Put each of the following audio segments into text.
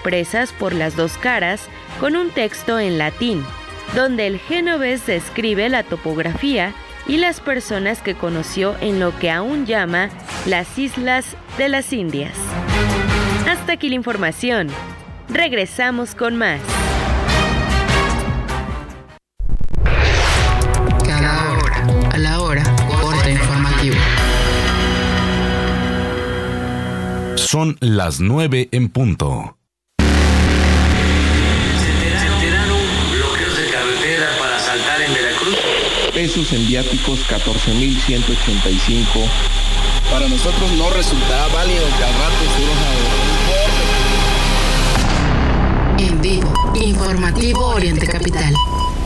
impresas por las dos caras con un texto en latín, donde el genovés describe la topografía y las personas que conoció en lo que aún llama las Islas de las Indias. Hasta aquí la información. Regresamos con más. Cada hora, a la hora, corte informativo. Son las nueve en punto. Pesos en viáticos 14.185. Para nosotros no resultaba válido que al rato En vivo, informativo Oriente Capital.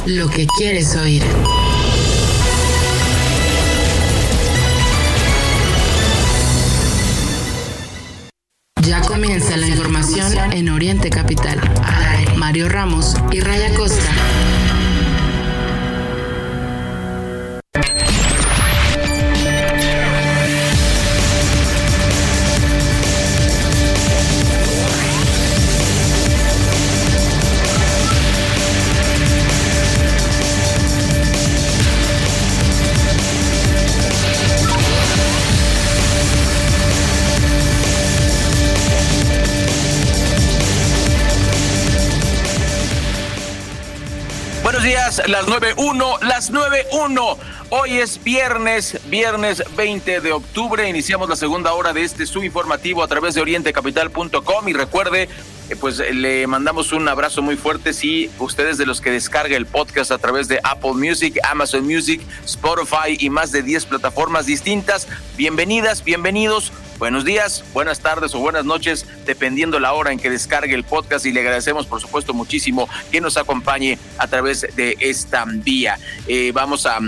Lo que quieres oír. Ya comienza la información en Oriente Capital. Mario Ramos y Raya Costa. Las 9.1, las 9.1. Hoy es viernes, viernes 20 de octubre. Iniciamos la segunda hora de este subinformativo a través de orientecapital.com y recuerde, eh, pues le mandamos un abrazo muy fuerte si ustedes de los que descarga el podcast a través de Apple Music, Amazon Music, Spotify y más de 10 plataformas distintas. Bienvenidas, bienvenidos. Buenos días, buenas tardes o buenas noches, dependiendo la hora en que descargue el podcast y le agradecemos por supuesto muchísimo que nos acompañe a través de esta vía. Eh, vamos a,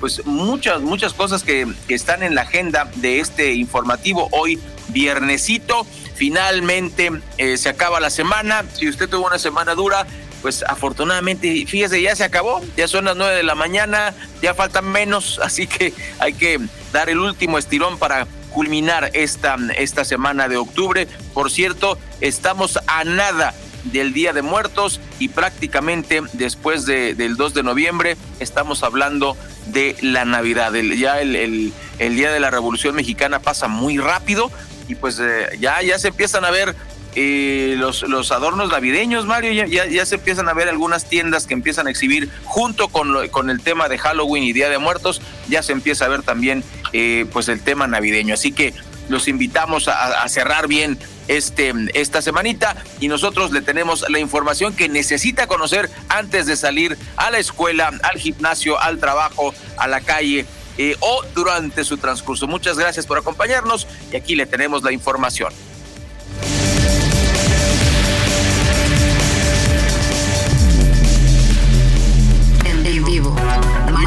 pues muchas, muchas cosas que, están en la agenda de este informativo hoy viernesito. Finalmente eh, se acaba la semana. Si usted tuvo una semana dura, pues afortunadamente, fíjese, ya se acabó, ya son las nueve de la mañana, ya faltan menos, así que hay que dar el último estirón para culminar esta, esta semana de octubre. Por cierto, estamos a nada del Día de Muertos y prácticamente después de, del 2 de noviembre estamos hablando de la Navidad. El, ya el, el, Día de la Revolución Mexicana pasa muy rápido y pues eh, ya, ya se empiezan a ver eh, los, los adornos navideños, Mario, ya, ya, se empiezan a ver algunas tiendas que empiezan a exhibir junto con, con el tema de Halloween y Día de Muertos, ya se empieza a ver también eh, pues el tema navideño. Así que los invitamos a, cerrar bien este, esta semanita y nosotros le tenemos la información que necesita conocer antes de salir a la escuela, al gimnasio, al trabajo, a la calle. Eh, o durante su transcurso. Muchas gracias por acompañarnos y aquí le tenemos la información.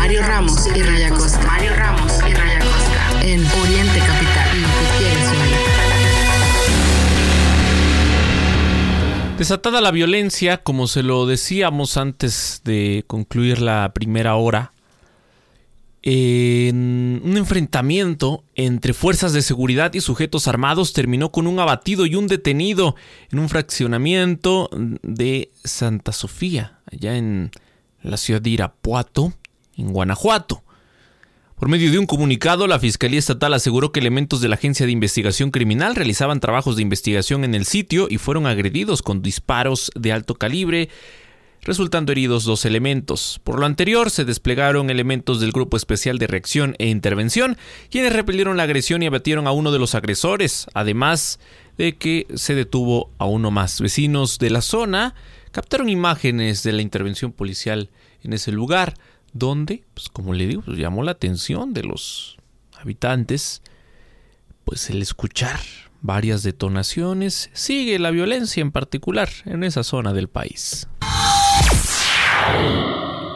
Mario Ramos y Raya Costa. Mario Ramos y Raya Costa. En Oriente Capital. Desatada la violencia, como se lo decíamos antes de concluir la primera hora, en un enfrentamiento entre fuerzas de seguridad y sujetos armados terminó con un abatido y un detenido en un fraccionamiento de Santa Sofía, allá en la ciudad de Irapuato, en Guanajuato. Por medio de un comunicado, la Fiscalía Estatal aseguró que elementos de la Agencia de Investigación Criminal realizaban trabajos de investigación en el sitio y fueron agredidos con disparos de alto calibre, resultando heridos dos elementos. Por lo anterior, se desplegaron elementos del Grupo Especial de Reacción e Intervención, quienes repelieron la agresión y abatieron a uno de los agresores, además de que se detuvo a uno más. Vecinos de la zona captaron imágenes de la intervención policial en ese lugar donde, pues como le digo, pues, llamó la atención de los habitantes, pues el escuchar varias detonaciones sigue la violencia en particular en esa zona del país.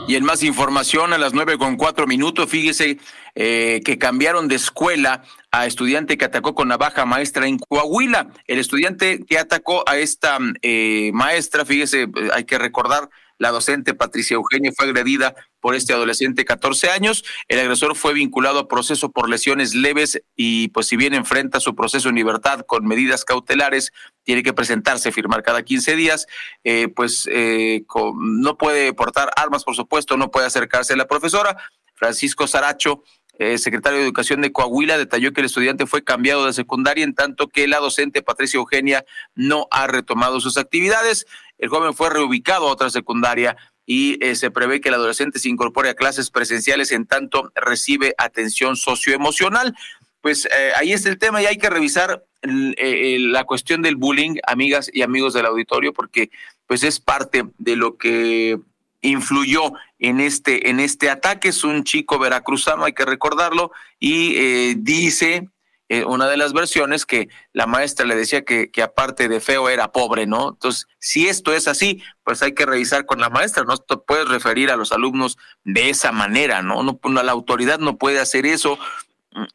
Y en más información, a las nueve con cuatro minutos, fíjese eh, que cambiaron de escuela a estudiante que atacó con navaja maestra en Coahuila. El estudiante que atacó a esta eh, maestra, fíjese, hay que recordar, la docente Patricia Eugenia fue agredida por este adolescente de 14 años. El agresor fue vinculado a proceso por lesiones leves y pues si bien enfrenta su proceso en libertad con medidas cautelares, tiene que presentarse, firmar cada 15 días, eh, pues eh, no puede portar armas, por supuesto, no puede acercarse a la profesora. Francisco Saracho eh, secretario de Educación de Coahuila, detalló que el estudiante fue cambiado de secundaria, en tanto que la docente Patricia Eugenia no ha retomado sus actividades. El joven fue reubicado a otra secundaria y eh, se prevé que el adolescente se incorpore a clases presenciales en tanto recibe atención socioemocional. Pues eh, ahí está el tema y hay que revisar la cuestión del bullying, amigas y amigos del auditorio, porque pues es parte de lo que influyó en este, en este ataque. Es un chico veracruzano, hay que recordarlo, y eh, dice eh, una de las versiones que la maestra le decía que, que, aparte de feo era pobre, ¿no? Entonces, si esto es así, pues hay que revisar con la maestra, no te puedes referir a los alumnos de esa manera, ¿no? no la autoridad no puede hacer eso.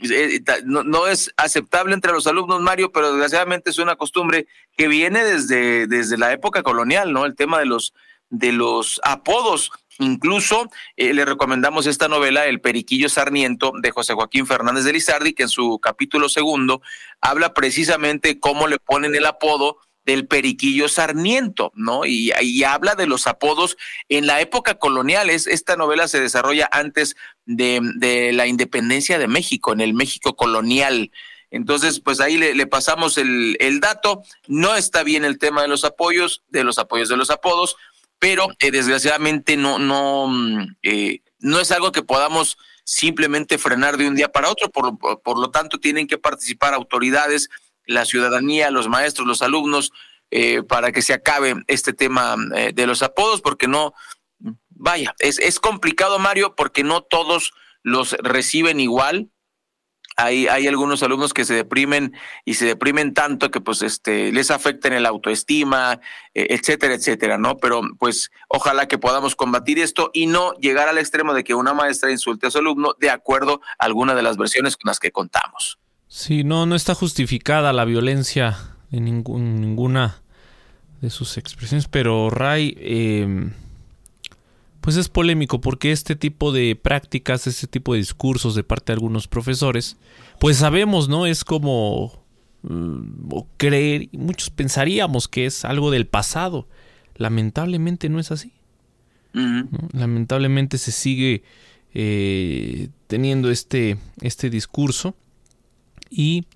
Eh, no, no, es aceptable entre los alumnos, Mario, pero desgraciadamente es una costumbre que viene desde, desde la época colonial, ¿no? El tema de los de los apodos. Incluso eh, le recomendamos esta novela, El Periquillo Sarniento, de José Joaquín Fernández de Lizardi, que en su capítulo segundo habla precisamente cómo le ponen el apodo del periquillo sarniento, ¿no? Y, habla de los apodos en la época colonial. esta novela se desarrolla antes de, la independencia de México, en el México colonial. Entonces, pues ahí le, le pasamos el, el, dato. No está bien el tema de los apoyos, de los apoyos de los apodos pero eh, desgraciadamente no, no, mm, eh, no es algo que podamos simplemente frenar de un día para otro, por, por, lo tanto tienen que participar autoridades, la ciudadanía, los maestros, los alumnos, eh, para que se acabe este tema de los apodos, porque no, vaya, es, es complicado, Mario, porque no todos los reciben igual, hay, hay algunos alumnos que se deprimen y se deprimen tanto que pues este les afecta en el autoestima, e, etcétera, etcétera, ¿no? Pero pues ojalá que podamos combatir esto y no llegar al extremo de que una maestra insulte a su alumno de acuerdo a alguna de las versiones con las que contamos. Sí, no, no está justificada la violencia en ninguna de sus expresiones, pero Ray, eh, pues es polémico porque este tipo de prácticas, este tipo de discursos de parte de algunos profesores, pues sabemos, ¿no? Es como mm, creer, muchos pensaríamos que es algo del pasado. Lamentablemente no es así. Lamentablemente se sigue eh, teniendo este, este discurso y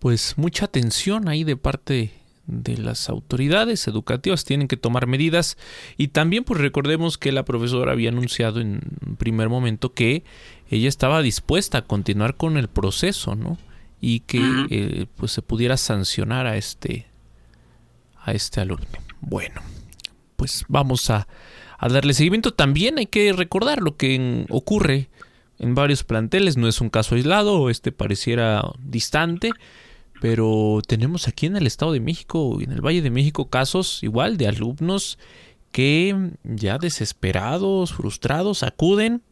pues mucha atención ahí de parte de las autoridades educativas tienen que tomar medidas. Y también pues recordemos que la profesora había anunciado en primer momento que ella estaba dispuesta a continuar con el proceso no y que eh, pues se pudiera sancionar a este a este alumno. Bueno pues vamos a, a darle seguimiento. También hay que recordar lo que ocurre en varios planteles. No es un caso aislado este pareciera distante pero tenemos aquí en el Estado de México y en el Valle de México casos igual de alumnos que ya desesperados, frustrados, acuden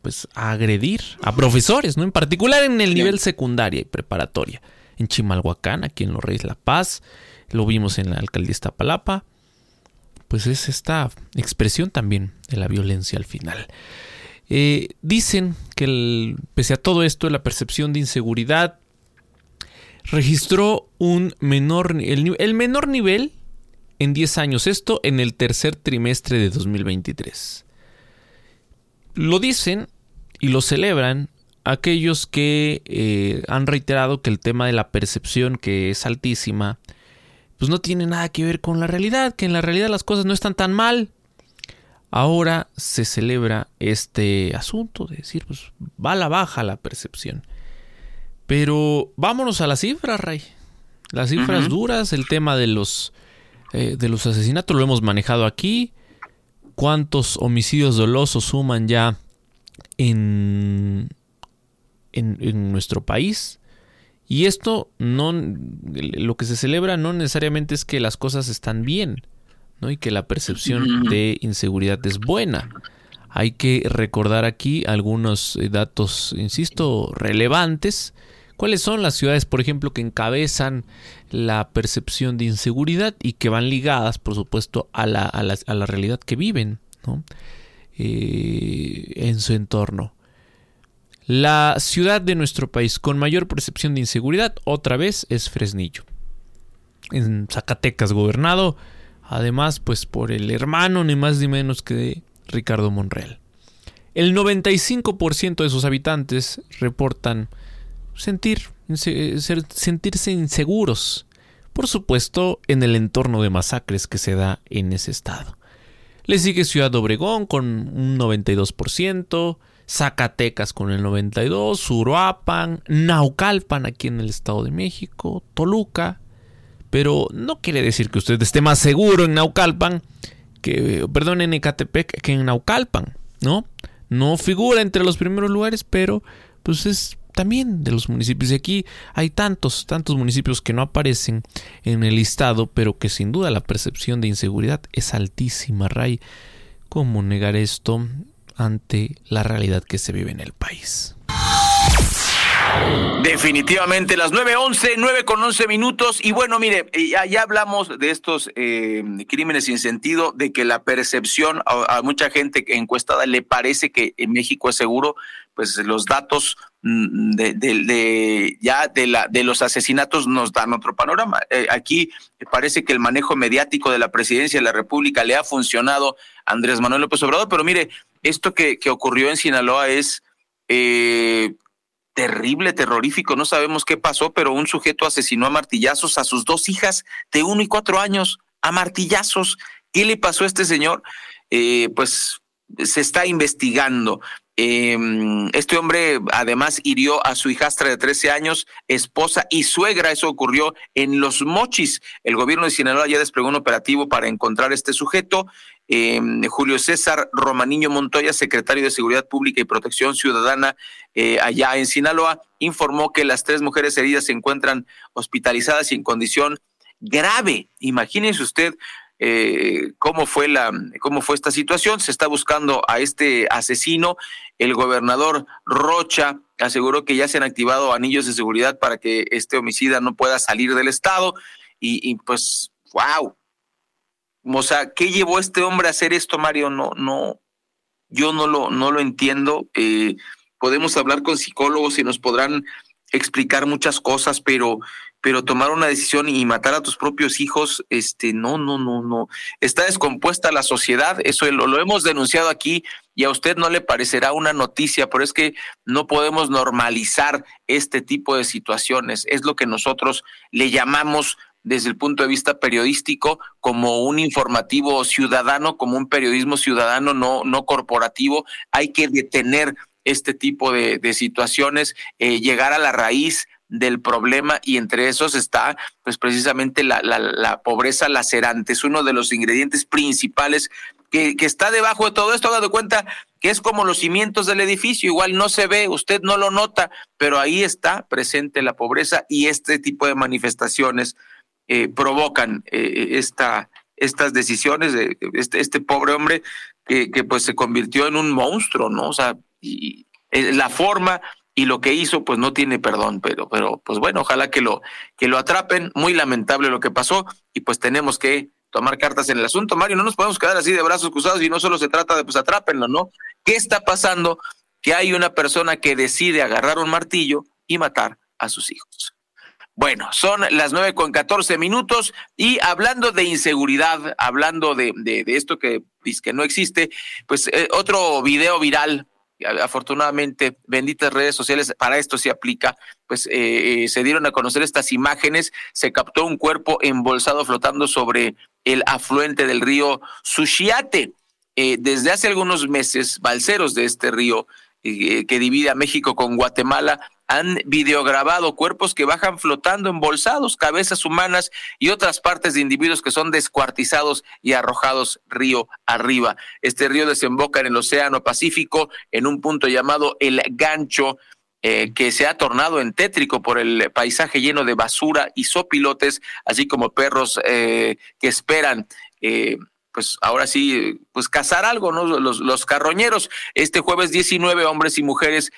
pues a agredir a profesores, ¿no? En particular en el nivel secundaria y preparatoria. En Chimalhuacán, aquí en Los Reyes La Paz, lo vimos en la alcaldía Iztapalapa. Pues es esta expresión también de la violencia al final. Eh, dicen que pese a todo esto, la percepción de inseguridad registró un menor, el, menor nivel en 10 años, esto en el tercer trimestre de 2023. Lo dicen y lo celebran aquellos que eh, han reiterado que el tema de la percepción, que es altísima, pues no tiene nada que ver con la realidad, que en la realidad las cosas no están tan mal. Ahora se celebra este asunto de decir, pues va a la baja la percepción. Pero vámonos a las cifras, Ray. Las cifras duras, el tema de los, eh, de los asesinatos lo hemos manejado aquí. ¿Cuántos homicidios dolosos suman ya en, en, nuestro país? Y esto no, lo que se celebra no necesariamente es que las cosas están bien, ¿no? Y que la percepción de inseguridad es buena. Hay que recordar aquí algunos eh, datos, insisto, relevantes ¿Cuáles son las ciudades, por ejemplo, que encabezan la percepción de inseguridad y que van ligadas, por supuesto, a la, realidad que viven? eh, en su entorno. La ciudad de nuestro país con mayor percepción de inseguridad otra vez es Fresnillo. En Zacatecas gobernado además pues por el hermano ni más ni menos que Ricardo Monreal. El 95% de sus habitantes reportan sentir, sentirse inseguros, por supuesto en el entorno de masacres que se da en ese estado. Le sigue Ciudad Obregón con un 92%, Zacatecas con el 92%, Uruapan, Naucalpan aquí en el Estado de México, Toluca. Pero no quiere decir que usted esté más seguro en Naucalpan que, perdón, en Ecatepec que en Naucalpan, ¿no? No figura entre los primeros lugares, pero pues es también de los municipios. de aquí hay tantos, tantos municipios que no aparecen en el listado, pero que sin duda la percepción de inseguridad es altísima, Ray. ¿Cómo negar esto ante la realidad que se vive en el país? Definitivamente, las 9.11, 9 con 11 minutos. Y bueno, mire, ya, ya hablamos de estos eh, crímenes sin sentido, de que la percepción a, mucha gente encuestada le parece que en México es seguro, pues los datos Mm, de, de, ya de, la, de los asesinatos nos dan otro panorama. Eh, aquí parece que el manejo mediático de la presidencia de la República le ha funcionado a Andrés Manuel López Obrador, pero mire, esto que, que ocurrió en Sinaloa es eh, terrible, terrorífico, no sabemos qué pasó, pero un sujeto asesinó a martillazos a sus dos hijas de uno y cuatro años, a martillazos. ¿Qué le pasó a este señor? Eh, pues se está investigando. Em, este hombre además hirió a su hijastra de 13 años, esposa y suegra. Eso ocurrió en Los Mochis. El gobierno de Sinaloa ya desplegó un operativo para encontrar este sujeto. Em, Julio César Romaniño Montoya, secretario de Seguridad Pública y Protección Ciudadana eh, allá en Sinaloa, informó que las tres mujeres heridas se encuentran hospitalizadas y en condición grave. Imagínese usted eh, cómo fue la cómo fue esta situación. Se está buscando a este asesino. El gobernador Rocha aseguró que ya se han activado anillos de seguridad para que este homicida no pueda salir del estado. Y, pues, wow. O sea, ¿qué llevó este hombre a hacer esto, Mario? No, no, yo no lo, no lo entiendo. Eh, podemos hablar con psicólogos y nos podrán explicar muchas cosas, pero pero tomar una decisión y matar a tus propios hijos, este, no, no, no, no. Está descompuesta la sociedad, eso lo, lo, hemos denunciado aquí y a usted no le parecerá una noticia, pero es que no podemos normalizar este tipo de situaciones. Es lo que nosotros le llamamos desde el punto de vista periodístico como un informativo ciudadano, como un periodismo ciudadano, no, no corporativo. Hay que detener este tipo de, situaciones, eh, llegar a la raíz del problema y entre esos está pues precisamente la, la, la pobreza lacerante, es uno de los ingredientes principales que, que, está debajo de todo esto, de cuenta que es como los cimientos del edificio, igual no se ve, usted no lo nota, pero ahí está presente la pobreza y este tipo de manifestaciones eh, provocan eh, esta, estas decisiones de este, este pobre hombre que, que, pues se convirtió en un monstruo, ¿no? O sea, y, eh, la forma y lo que hizo pues no tiene perdón, pero pero pues bueno, ojalá que lo que lo atrapen, muy lamentable lo que pasó y pues tenemos que tomar cartas en el asunto, Mario, no nos podemos quedar así de brazos cruzados y no solo se trata de pues atrápenlo, ¿no? ¿Qué está pasando? Que hay una persona que decide agarrar un martillo y matar a sus hijos. Bueno, son las nueve con catorce minutos y hablando de inseguridad, hablando de, de, de esto que, que no existe, pues eh, otro video viral afortunadamente, benditas redes sociales, para esto se aplica, pues eh, se dieron a conocer estas imágenes, se captó un cuerpo embolsado flotando sobre el afluente del río Sushiate. Eh, desde hace algunos meses, balseros de este río eh, que divide a México con Guatemala han videograbado cuerpos que bajan flotando embolsados, cabezas humanas y otras partes de individuos que son descuartizados y arrojados río arriba. Este río desemboca en el Océano Pacífico en un punto llamado El Gancho, eh, que se ha tornado en tétrico por el paisaje lleno de basura y sopilotes, así como perros eh, que esperan. Pues ahora sí, pues cazar algo, ¿no? Los, los carroñeros. Este jueves 19 hombres y mujeres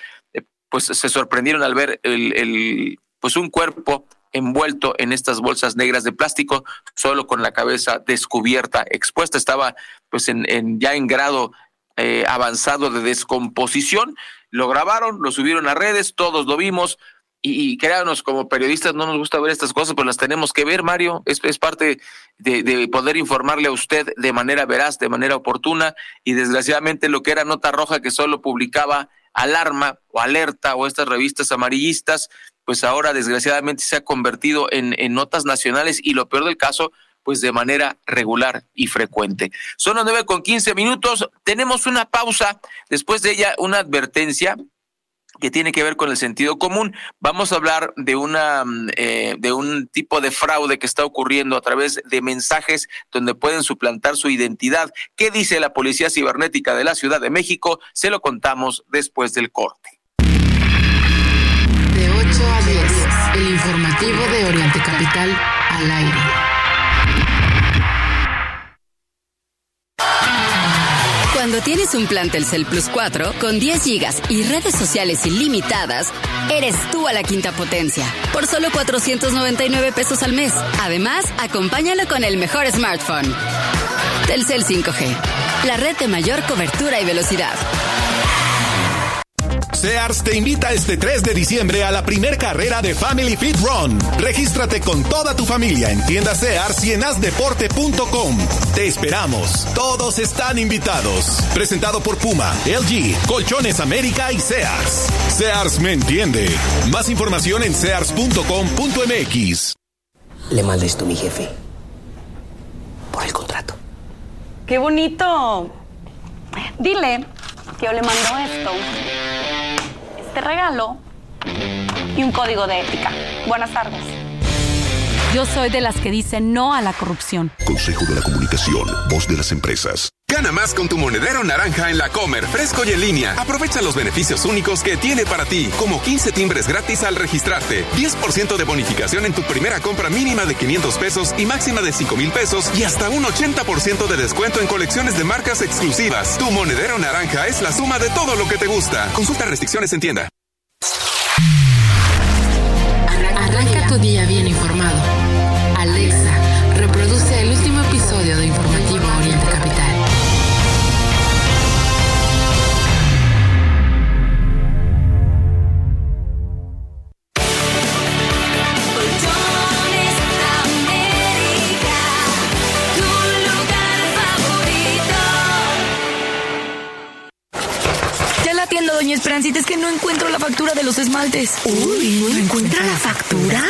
pues se sorprendieron al ver el, el, pues un cuerpo envuelto en estas bolsas negras de plástico, solo con la cabeza descubierta, expuesta, estaba pues en, en ya en grado eh, avanzado de descomposición. Lo grabaron, lo subieron a redes, todos lo vimos. Y, créanos, como periodistas no nos gusta ver estas cosas, pero las tenemos que ver, Mario. Es, es parte de, de, poder informarle a usted de manera veraz, de manera oportuna. Y desgraciadamente lo que era nota roja que solo publicaba alarma o alerta o estas revistas amarillistas, pues ahora desgraciadamente se ha convertido en, en notas nacionales y lo peor del caso, pues de manera regular y frecuente. Son las nueve con quince minutos. Tenemos una pausa. Después de ella, una advertencia que tiene que ver con el sentido común. Vamos a hablar de una mm, eh, de un tipo de fraude que está ocurriendo a través de mensajes donde pueden suplantar su identidad. ¿Qué dice la Policía Cibernética de la Ciudad de México? Se lo contamos después del corte. De 8 a 10, el informativo de Oriente Capital al aire. Cuando tienes un plan Telcel Plus 4 con 10 gigas y redes sociales ilimitadas, eres tú a la quinta potencia. Por solo 499 pesos al mes. Además, acompáñalo con el mejor smartphone. Telcel 5G, la red de mayor cobertura y velocidad. Sears te invita este 3 de diciembre a la primer carrera de Family Fit Run. Regístrate con toda tu familia en tiendas Sears y en asdeporte.com. Te esperamos. Todos están invitados. Presentado por Puma, LG, Colchones América y Sears. Sears me entiende. Más información en sears.com.mx. Le mandé esto a mi jefe. Por el contrato. ¡Qué bonito! Dile que yo le mando esto regalo y un código de ética. Buenas tardes. Yo soy de las que dicen no a la corrupción. Consejo de la Comunicación, voz de las empresas. Gana más con tu monedero naranja en la Comer, fresco y en línea. Aprovecha los beneficios únicos que tiene para ti, como 15 timbres gratis al registrarte, 10% de bonificación en tu primera compra mínima de 500 pesos y máxima de 5 mil pesos y hasta un 80% de descuento en colecciones de marcas exclusivas. Tu monedero naranja es la suma de todo lo que te gusta. Consulta restricciones en tienda. Esperancita, es que no encuentro la factura de los esmaltes. Uy, ¿no encuentra la factura?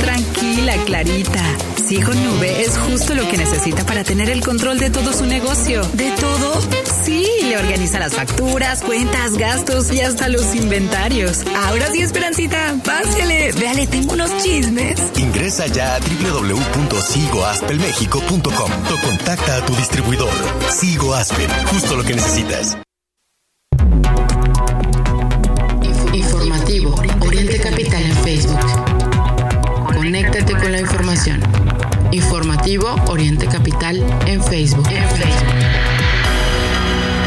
Tranquila, Clarita. Sigo Nube es justo lo que necesita para tener el control de todo su negocio. ¿De todo? Sí, le organiza las facturas, cuentas, gastos y hasta los inventarios. Ahora sí, Esperancita, pásele. Véale, tengo unos chismes. Ingresa ya a www.sigoaspelmexico.com o contacta a tu distribuidor. Sigo Aspel, justo lo que necesitas. Facebook. Conéctate con la información. Informativo Oriente Capital en Facebook. En Facebook.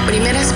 Primeras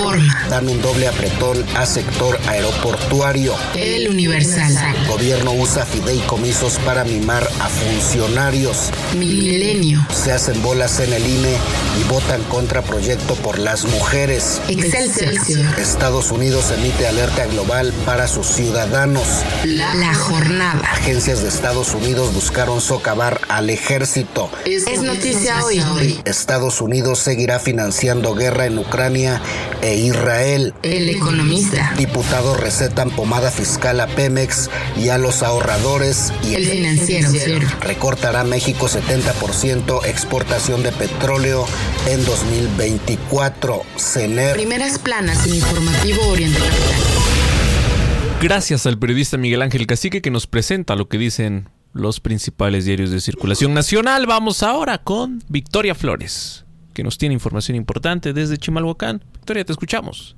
Reforma. Dame un doble apretón a sector aeroportuario. El Universal. Gobierno usa fideicomisos para mimar a funcionarios. Milenio. Se hacen bolas en el INE y votan contra proyecto por las mujeres. Excelsior. Estados Unidos emite alerta global para sus ciudadanos. La, jornada. Agencias de Estados Unidos buscaron socavar al ejército. Es, es noticia hoy. Estados Unidos seguirá financiando guerra en Ucrania e Israel. El economista. Diputados recetan pomada fiscal a Pemex y a los ahorradores. Y el, financiero. Recortará México 70% exportación de petróleo en 2024. CENER. Primeras planas en Informativo Oriente Gracias al periodista Miguel Ángel Cacique que nos presenta lo que dicen los principales diarios de circulación nacional. Vamos ahora con Victoria Flores que nos tiene información importante desde Chimalhuacán. Te escuchamos.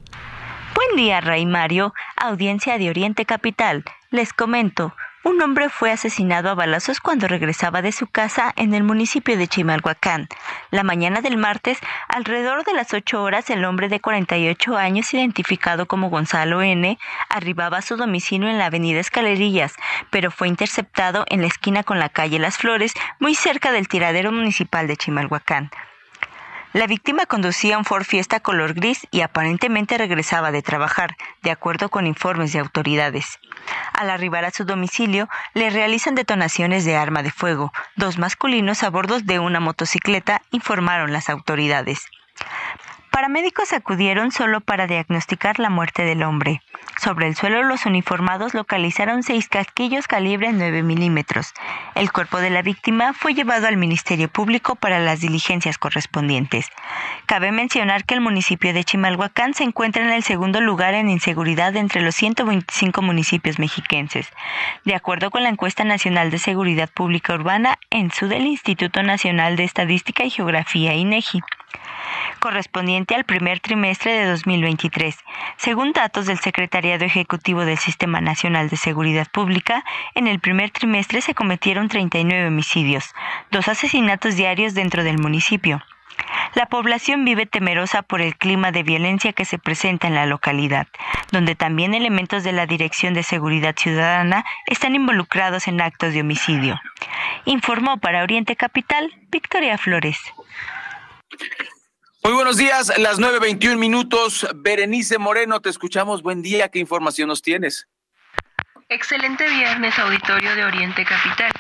Buen día, Rey Mario, audiencia de Oriente Capital. Les comento, un hombre fue asesinado a balazos cuando regresaba de su casa en el municipio de Chimalhuacán. La mañana del martes, alrededor de las 8 horas, el hombre de 48 años, identificado como Gonzalo N., arribaba a su domicilio en la avenida Escalerillas, pero fue interceptado en la esquina con la calle Las Flores, muy cerca del tiradero municipal de Chimalhuacán. La víctima conducía un Ford Fiesta color gris y aparentemente regresaba de trabajar, de acuerdo con informes de autoridades. Al arribar a su domicilio, le realizan detonaciones de arma de fuego. Dos masculinos a bordo de una motocicleta informaron las autoridades. Paramédicos acudieron solo para diagnosticar la muerte del hombre. Sobre el suelo los uniformados localizaron seis casquillos calibre 9 milímetros. El cuerpo de la víctima fue llevado al Ministerio Público para las diligencias correspondientes. Cabe mencionar que el municipio de Chimalhuacán se encuentra en el segundo lugar en inseguridad entre los 125 municipios mexiquenses. De acuerdo con la encuesta nacional de seguridad pública urbana en su del Instituto Nacional de Estadística y Geografía INEGI correspondiente al primer trimestre de 2023. Según datos del Secretariado Ejecutivo del Sistema Nacional de Seguridad Pública, en el primer trimestre se cometieron 39 homicidios, dos asesinatos diarios dentro del municipio. La población vive temerosa por el clima de violencia que se presenta en la localidad, donde también elementos de la Dirección de Seguridad Ciudadana están involucrados en actos de homicidio. Informó para Oriente Capital Victoria Flores. Muy buenos días, las 9.21 minutos. Berenice Moreno, te escuchamos. Buen día, ¿qué información nos tienes? Excelente viernes, auditorio de Oriente Capital.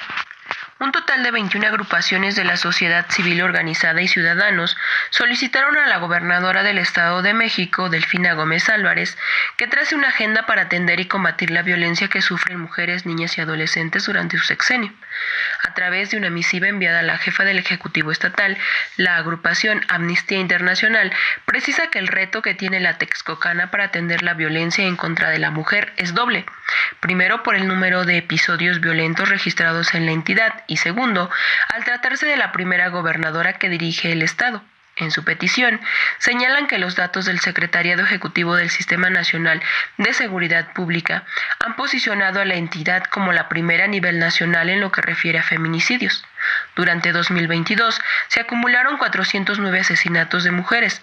Un total de 21 agrupaciones de la sociedad civil organizada y ciudadanos solicitaron a la gobernadora del Estado de México, Delfina Gómez Álvarez, que trace una agenda para atender y combatir la violencia que sufren mujeres, niñas y adolescentes durante su sexenio. A través de una misiva enviada a la jefa del Ejecutivo Estatal, la agrupación Amnistía Internacional precisa que el reto que tiene la Texcocana para atender la violencia en contra de la mujer es doble. Primero, por el número de episodios violentos registrados en la entidad y segundo, al tratarse de la primera gobernadora que dirige el Estado. En su petición, señalan que los datos del Secretariado Ejecutivo del Sistema Nacional de Seguridad Pública han posicionado a la entidad como la primera a nivel nacional en lo que refiere a feminicidios. Durante 2022 se acumularon 409 asesinatos de mujeres,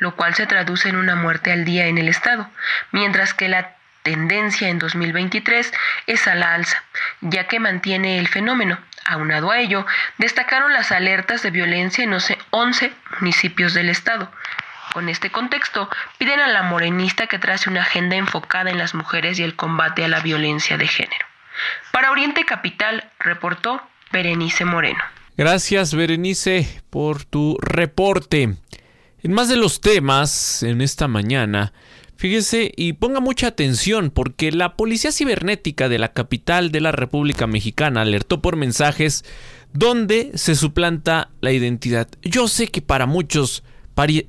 lo cual se traduce en una muerte al día en el Estado, mientras que la tendencia en 2023 es a la alza, ya que mantiene el fenómeno. Aunado a ello, destacaron las alertas de violencia en 11 municipios del estado. Con este contexto, piden a la morenista que trace una agenda enfocada en las mujeres y el combate a la violencia de género. Para Oriente Capital, reportó Berenice Moreno. Gracias, Berenice, por tu reporte. En más de los temas, en esta mañana, Fíjese y ponga mucha atención porque la Policía Cibernética de la capital de la República Mexicana alertó por mensajes donde se suplanta la identidad. Yo sé que para muchos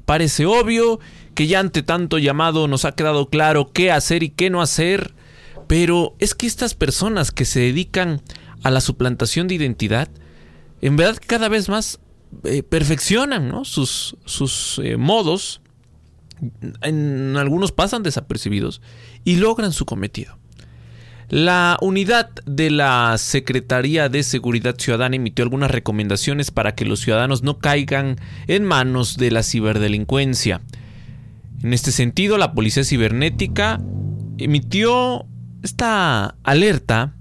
parece obvio, que ya ante tanto llamado nos ha quedado claro qué hacer y qué no hacer, pero es que estas personas que se dedican a la suplantación de identidad, en verdad cada vez más eh, perfeccionan sus, eh, modos en algunos pasan desapercibidos y logran su cometido. La unidad de la Secretaría de Seguridad Ciudadana emitió algunas recomendaciones para que los ciudadanos no caigan en manos de la ciberdelincuencia. En este sentido, la Policía Cibernética emitió esta alerta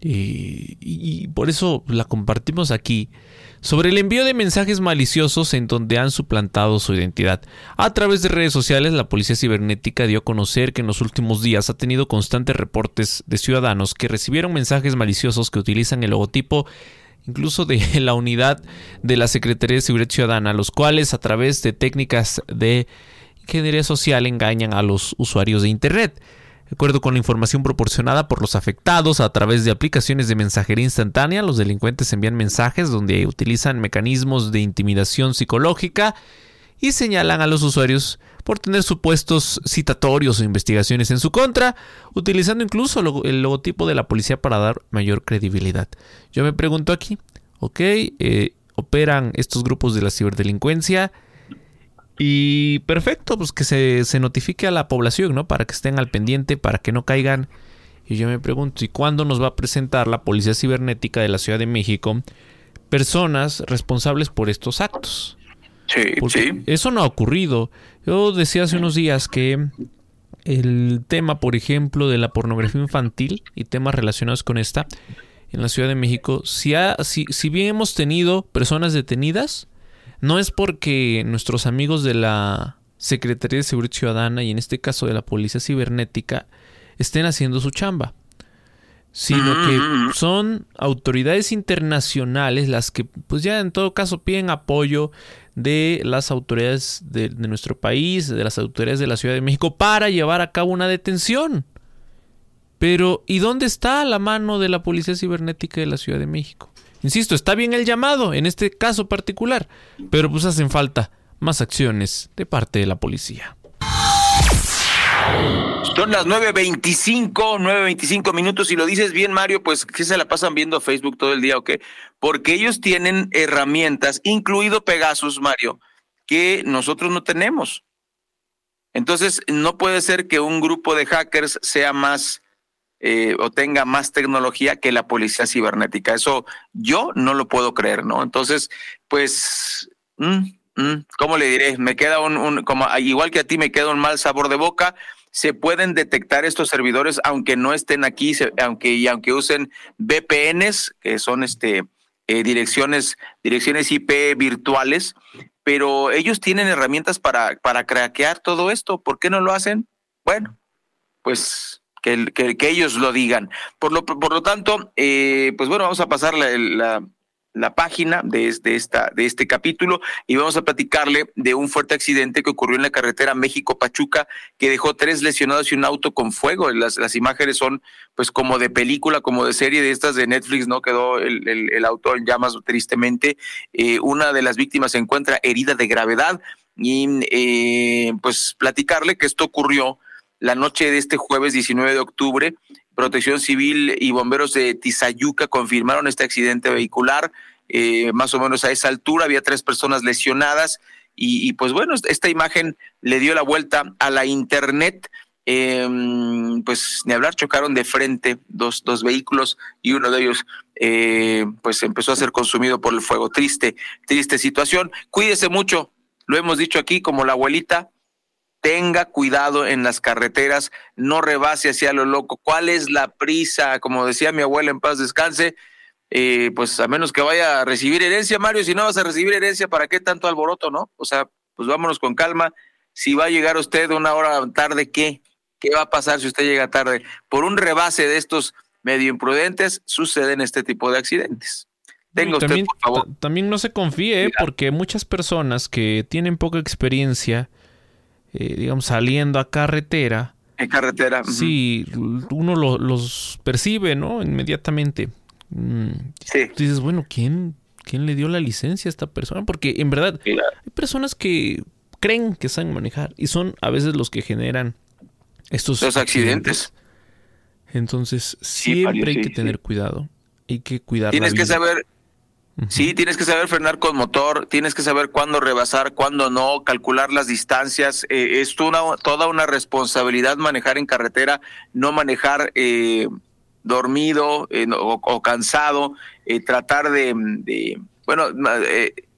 y, y por eso la compartimos aquí sobre el envío de mensajes maliciosos en donde han suplantado su identidad. A través de redes sociales, la Policía Cibernética dio a conocer que en los últimos días ha tenido constantes reportes de ciudadanos que recibieron mensajes maliciosos que utilizan el logotipo incluso de la unidad de la Secretaría de Seguridad Ciudadana, los cuales a través de técnicas de ingeniería social engañan a los usuarios de Internet. De acuerdo con la información proporcionada por los afectados a través de aplicaciones de mensajería instantánea, los delincuentes envían mensajes donde utilizan mecanismos de intimidación psicológica y señalan a los usuarios por tener supuestos citatorios o investigaciones en su contra, utilizando incluso el logotipo de la policía para dar mayor credibilidad. Yo me pregunto aquí, ¿ok? Eh, ¿Operan estos grupos de la ciberdelincuencia? Y perfecto, pues que se, notifique a la población, ¿no? Para que estén al pendiente, para que no caigan Y yo me pregunto, ¿y cuándo nos va a presentar la Policía Cibernética de la Ciudad de México personas responsables por estos actos? Sí, sí. Eso no ha ocurrido. Yo decía hace unos días que el tema, por ejemplo, de la pornografía infantil y temas relacionados con esta en la Ciudad de México, si, si, si bien hemos tenido personas detenidas, no es porque nuestros amigos de la Secretaría de Seguridad Ciudadana y en este caso de la Policía Cibernética estén haciendo su chamba, sino que son autoridades internacionales las que pues ya en todo caso piden apoyo de las autoridades de, de nuestro país, de las autoridades de la Ciudad de México para llevar a cabo una detención. Pero, ¿y dónde está la mano de la Policía Cibernética de la Ciudad de México? Insisto, está bien el llamado en este caso particular, pero pues hacen falta más acciones de parte de la policía. Son las 9.25, 9.25 minutos y lo dices bien, Mario, pues que se la pasan viendo Facebook todo el día o qué? Porque ellos tienen herramientas, incluido Pegasus, Mario, que nosotros no tenemos. Entonces, no puede ser que un grupo de hackers sea más eh, o tenga más tecnología que la policía cibernética. Eso yo no lo puedo creer, ¿no? Entonces, pues, mm, mm, ¿cómo le diré? Me queda un, como igual que a ti me queda un mal sabor de boca. Se pueden detectar estos servidores aunque no estén aquí, aunque y aunque usen VPNs, que son este eh, direcciones direcciones IP virtuales, pero ellos tienen herramientas para para craquear todo esto. ¿Por qué no lo hacen? Bueno, pues que, que, ellos lo digan. Por lo, por lo tanto, eh, pues bueno, vamos a pasar la, página de, esta, de este capítulo y vamos a platicarle de un fuerte accidente que ocurrió en la carretera México-Pachuca que dejó tres lesionados y un auto con fuego. Las, las imágenes son pues como de película, como de serie de estas de Netflix, ¿no? Quedó el, el, el auto en llamas tristemente. Eh, una de las víctimas se encuentra herida de gravedad y eh, pues platicarle que esto ocurrió la noche de este jueves 19 de octubre. Protección Civil y bomberos de Tizayuca confirmaron este accidente vehicular. Eh, más o menos a esa altura había tres personas lesionadas y, pues bueno, esta imagen le dio la vuelta a la internet. Em, pues ni hablar, chocaron de frente dos, dos vehículos y uno de ellos eh, pues empezó a ser consumido por el fuego. Triste, triste situación. Cuídese mucho, lo hemos dicho aquí como la abuelita, tenga cuidado en las carreteras, no rebase hacia lo loco. ¿Cuál es la prisa? Como decía mi abuela en paz descanse, eh, pues a menos que vaya a recibir herencia, Mario, si no vas a recibir herencia, ¿para qué tanto alboroto, no? O sea, pues vámonos con calma. Si va a llegar usted una hora tarde, ¿qué? ¿Qué va a pasar si usted llega tarde? Por un rebase de estos medio imprudentes, suceden este tipo de accidentes. Tenga usted, también, por favor. También no se confíe, porque muchas personas que tienen poca experiencia, eh, digamos, saliendo a carretera. En carretera. Sí, uno los percibe, ¿no? Inmediatamente. Mm, sí. Dices, bueno, ¿quién, ¿quién le dio la licencia a esta persona? Porque en verdad hay personas que creen que saben manejar y son a veces los que generan estos los accidentes. Entonces, siempre hay que tener cuidado. Hay que cuidar. Tienes que saber Sí, tienes que saber frenar con motor, tienes que saber cuándo rebasar, cuándo no, calcular las distancias. Eh, es toda una responsabilidad manejar en carretera, no manejar eh, dormido eh, o, cansado, tratar de, bueno,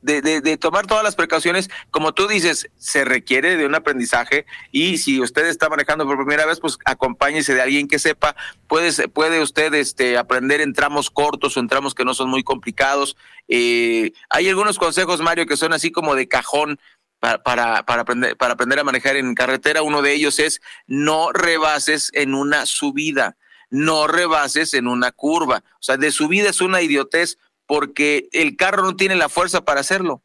de, de, tomar todas las precauciones. Como tú dices, se requiere de un aprendizaje y si usted está manejando por primera vez, pues acompáñese de alguien que sepa. Puede, puede usted este, aprender en tramos cortos o en tramos que no son muy complicados. Eh, hay algunos consejos, Mario, que son así como de cajón. Para, para, para, aprender, para aprender a manejar en carretera, uno de ellos es no rebases en una subida, no rebases en una curva. O sea, de subida es una idiotez, porque el carro no tiene la fuerza para hacerlo.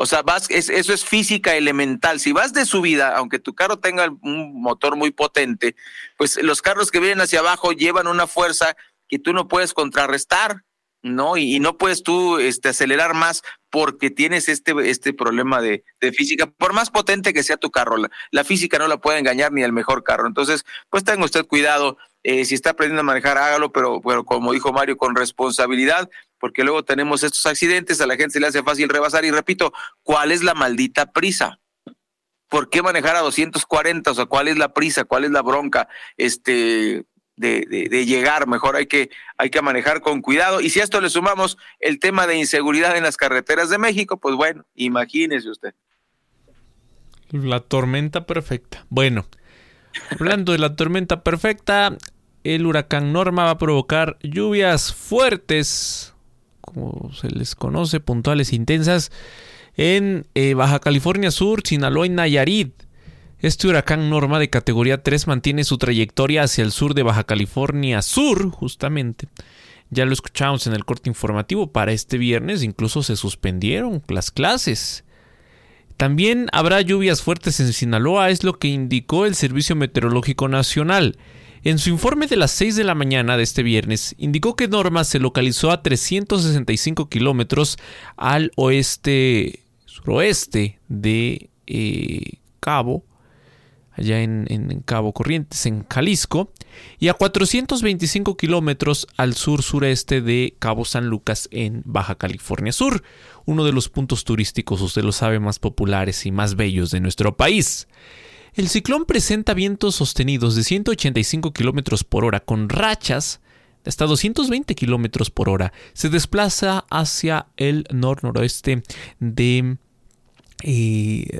O sea, vas, eso es física elemental. Si vas de subida, aunque tu carro tenga un motor muy potente, pues los carros que vienen hacia abajo llevan una fuerza que tú no puedes contrarrestar, ¿no? Y, no puedes tú este, acelerar más porque tienes este, este problema de, física. Por más potente que sea tu carro, la, física no la puede engañar ni el mejor carro. Entonces, pues tenga usted cuidado eh, si está aprendiendo a manejar, hágalo, pero, pero como dijo Mario, con responsabilidad, porque luego tenemos estos accidentes, a la gente se le hace fácil rebasar. Y repito, ¿cuál es la maldita prisa? ¿Por qué manejar a 240? O sea, ¿cuál es la prisa? ¿Cuál es la bronca? Este, de, llegar, mejor hay que, hay que manejar con cuidado. Y si a esto le sumamos el tema de inseguridad en las carreteras de México, pues bueno, imagínese usted. La tormenta perfecta. Bueno, hablando de la tormenta perfecta, el huracán Norma va a provocar lluvias fuertes, como se les conoce, puntuales intensas, en eh, Baja California Sur, Sinaloa y Nayarit. Este huracán Norma de categoría 3 mantiene su trayectoria hacia el sur de Baja California Sur, justamente. Ya lo escuchamos en el corte informativo para este viernes, incluso se suspendieron las clases. También habrá lluvias fuertes en Sinaloa, es lo que indicó el Servicio Meteorológico Nacional. En su informe de las 6 de la mañana de este viernes, indicó que Norma se localizó a 365 kilómetros al oeste, suroeste de eh, Cabo, allá en, Cabo Corrientes, en Jalisco, y a 425 kilómetros al sur-sureste de Cabo San Lucas, en Baja California Sur, uno de los puntos turísticos, usted lo sabe, más populares y más bellos de nuestro país. El ciclón presenta vientos sostenidos de 185 kilómetros por hora con rachas hasta 220 kilómetros por hora. Se desplaza hacia el nor-noroeste de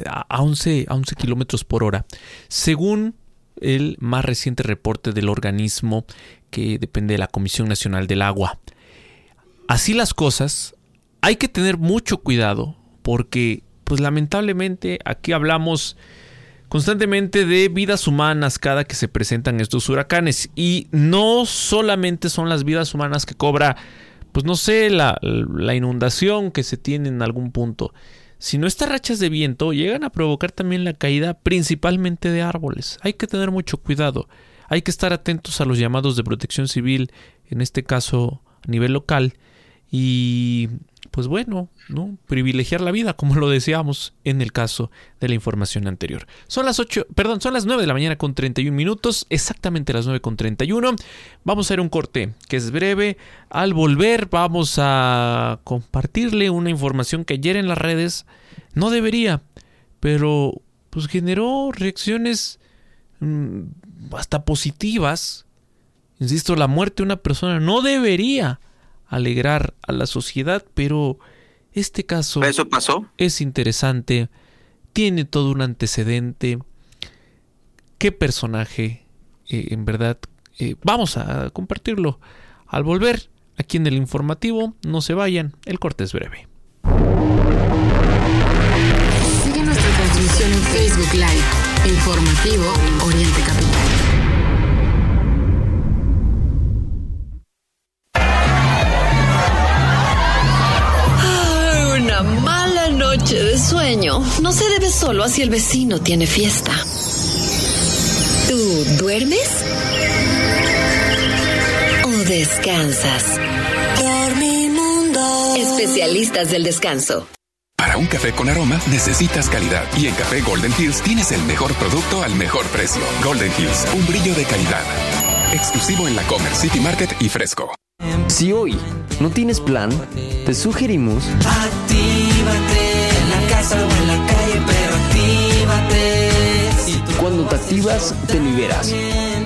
a, 11, a 11 kilómetros por hora. Según el más reciente reporte del organismo que depende de la Comisión Nacional del Agua. Así las cosas, hay que tener mucho cuidado porque, pues lamentablemente, aquí hablamos constantemente de vidas humanas cada que se presentan estos huracanes y no solamente son las vidas humanas que cobra, pues no sé, la, la inundación que se tiene en algún punto, si no estas rachas de viento llegan a provocar también la caída principalmente de árboles. Hay que tener mucho cuidado. Hay que estar atentos a los llamados de protección civil, en este caso a nivel local, y pues bueno, ¿no? privilegiar la vida, como lo deseamos en el caso de la información anterior. Son las 8, perdón, son las 9 de la mañana con 31 minutos, exactamente las 9 con 31. Vamos a hacer un corte que es breve. Al volver vamos a compartirle una información que ayer en las redes no debería, pero pues generó reacciones mm, hasta positivas. Insisto, la muerte de una persona no debería alegrar a la sociedad, pero este caso ¿Eso pasó? es interesante, tiene todo un antecedente. ¿Qué personaje? Eh, en verdad, eh, vamos a compartirlo. Al volver, aquí en el informativo, no se vayan, el corte es breve. Sigue nuestra transmisión en Facebook Live, informativo Oriente Capital. De sueño no se debe solo a si el vecino tiene fiesta. ¿Tú duermes? ¿O descansas? Dormimundo. Especialistas del descanso. Para un café con aroma necesitas calidad y en Café Golden Hills tienes el mejor producto al mejor precio. Golden Hills, un brillo de calidad. Exclusivo en la Comer City Market y Fresco. Si hoy no tienes plan, te sugerimos en la calle, pero actívate. Cuando te activas, te liberas.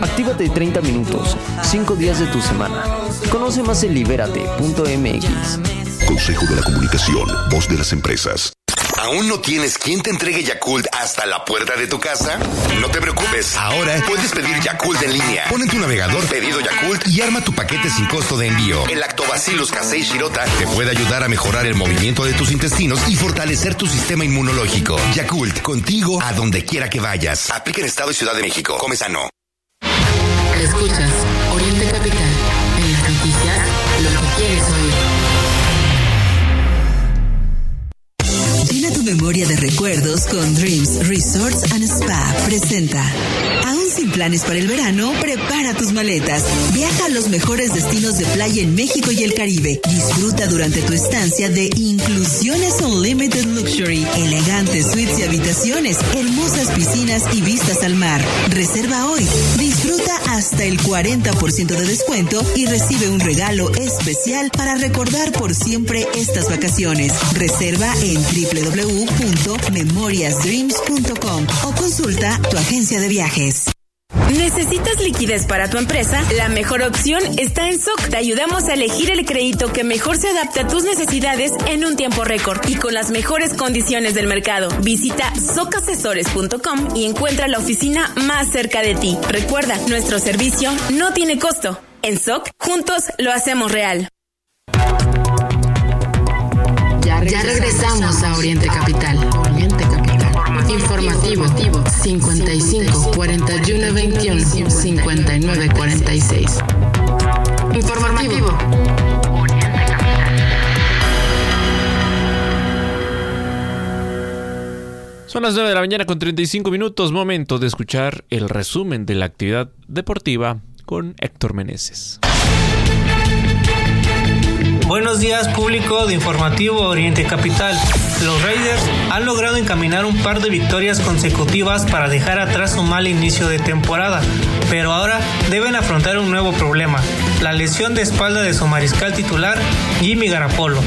Actívate 30 minutos, 5 días de tu semana. Conoce más en libérate.mx. Consejo de la Comunicación, voz de las empresas. ¿Aún no tienes quien te entregue Yakult hasta la puerta de tu casa? No te preocupes. Ahora puedes pedir Yakult en línea. Pon en tu navegador pedido Yakult y arma tu paquete sin costo de envío. El Lactobacillus casei shirota te puede ayudar a mejorar el movimiento de tus intestinos y fortalecer tu sistema inmunológico. Yakult, contigo a donde quiera que vayas. Aplica en Estado y Ciudad de México. Come sano. Memoria de recuerdos con Dreams Resorts and Spa presenta. Aún sin planes para el verano, prepara tus maletas. Viaja a los mejores destinos de playa en México y el Caribe. Disfruta durante tu estancia de Inclusiones Unlimited Luxury, elegantes suites y habitaciones, hermosas piscinas y vistas al mar. Reserva hoy. Disfruta hasta el 40% de descuento y recibe un regalo especial para recordar por siempre estas vacaciones. Reserva en www www.memoriasdreams.com o consulta tu agencia de viajes. ¿Necesitas liquidez para tu empresa? La mejor opción está en SOC. Te ayudamos a elegir el crédito que mejor se adapte a tus necesidades en un tiempo récord y con las mejores condiciones del mercado. Visita socasesores.com y encuentra la oficina más cerca de ti. Recuerda, nuestro servicio no tiene costo. En SOC, juntos lo hacemos real. Ya regresamos a Oriente Capital. Oriente Capital. Informativo 55 41 21 59 46. Informativo. Son las 9 de la mañana con 35 minutos, momento de escuchar el resumen de la actividad deportiva con Héctor Meneses. Buenos días público de Informativo Oriente Capital. Los Raiders han logrado encaminar un par de victorias consecutivas para dejar atrás un mal inicio de temporada, pero ahora deben afrontar un nuevo problema, la lesión de espalda de su mariscal titular, Jimmy Garapolo.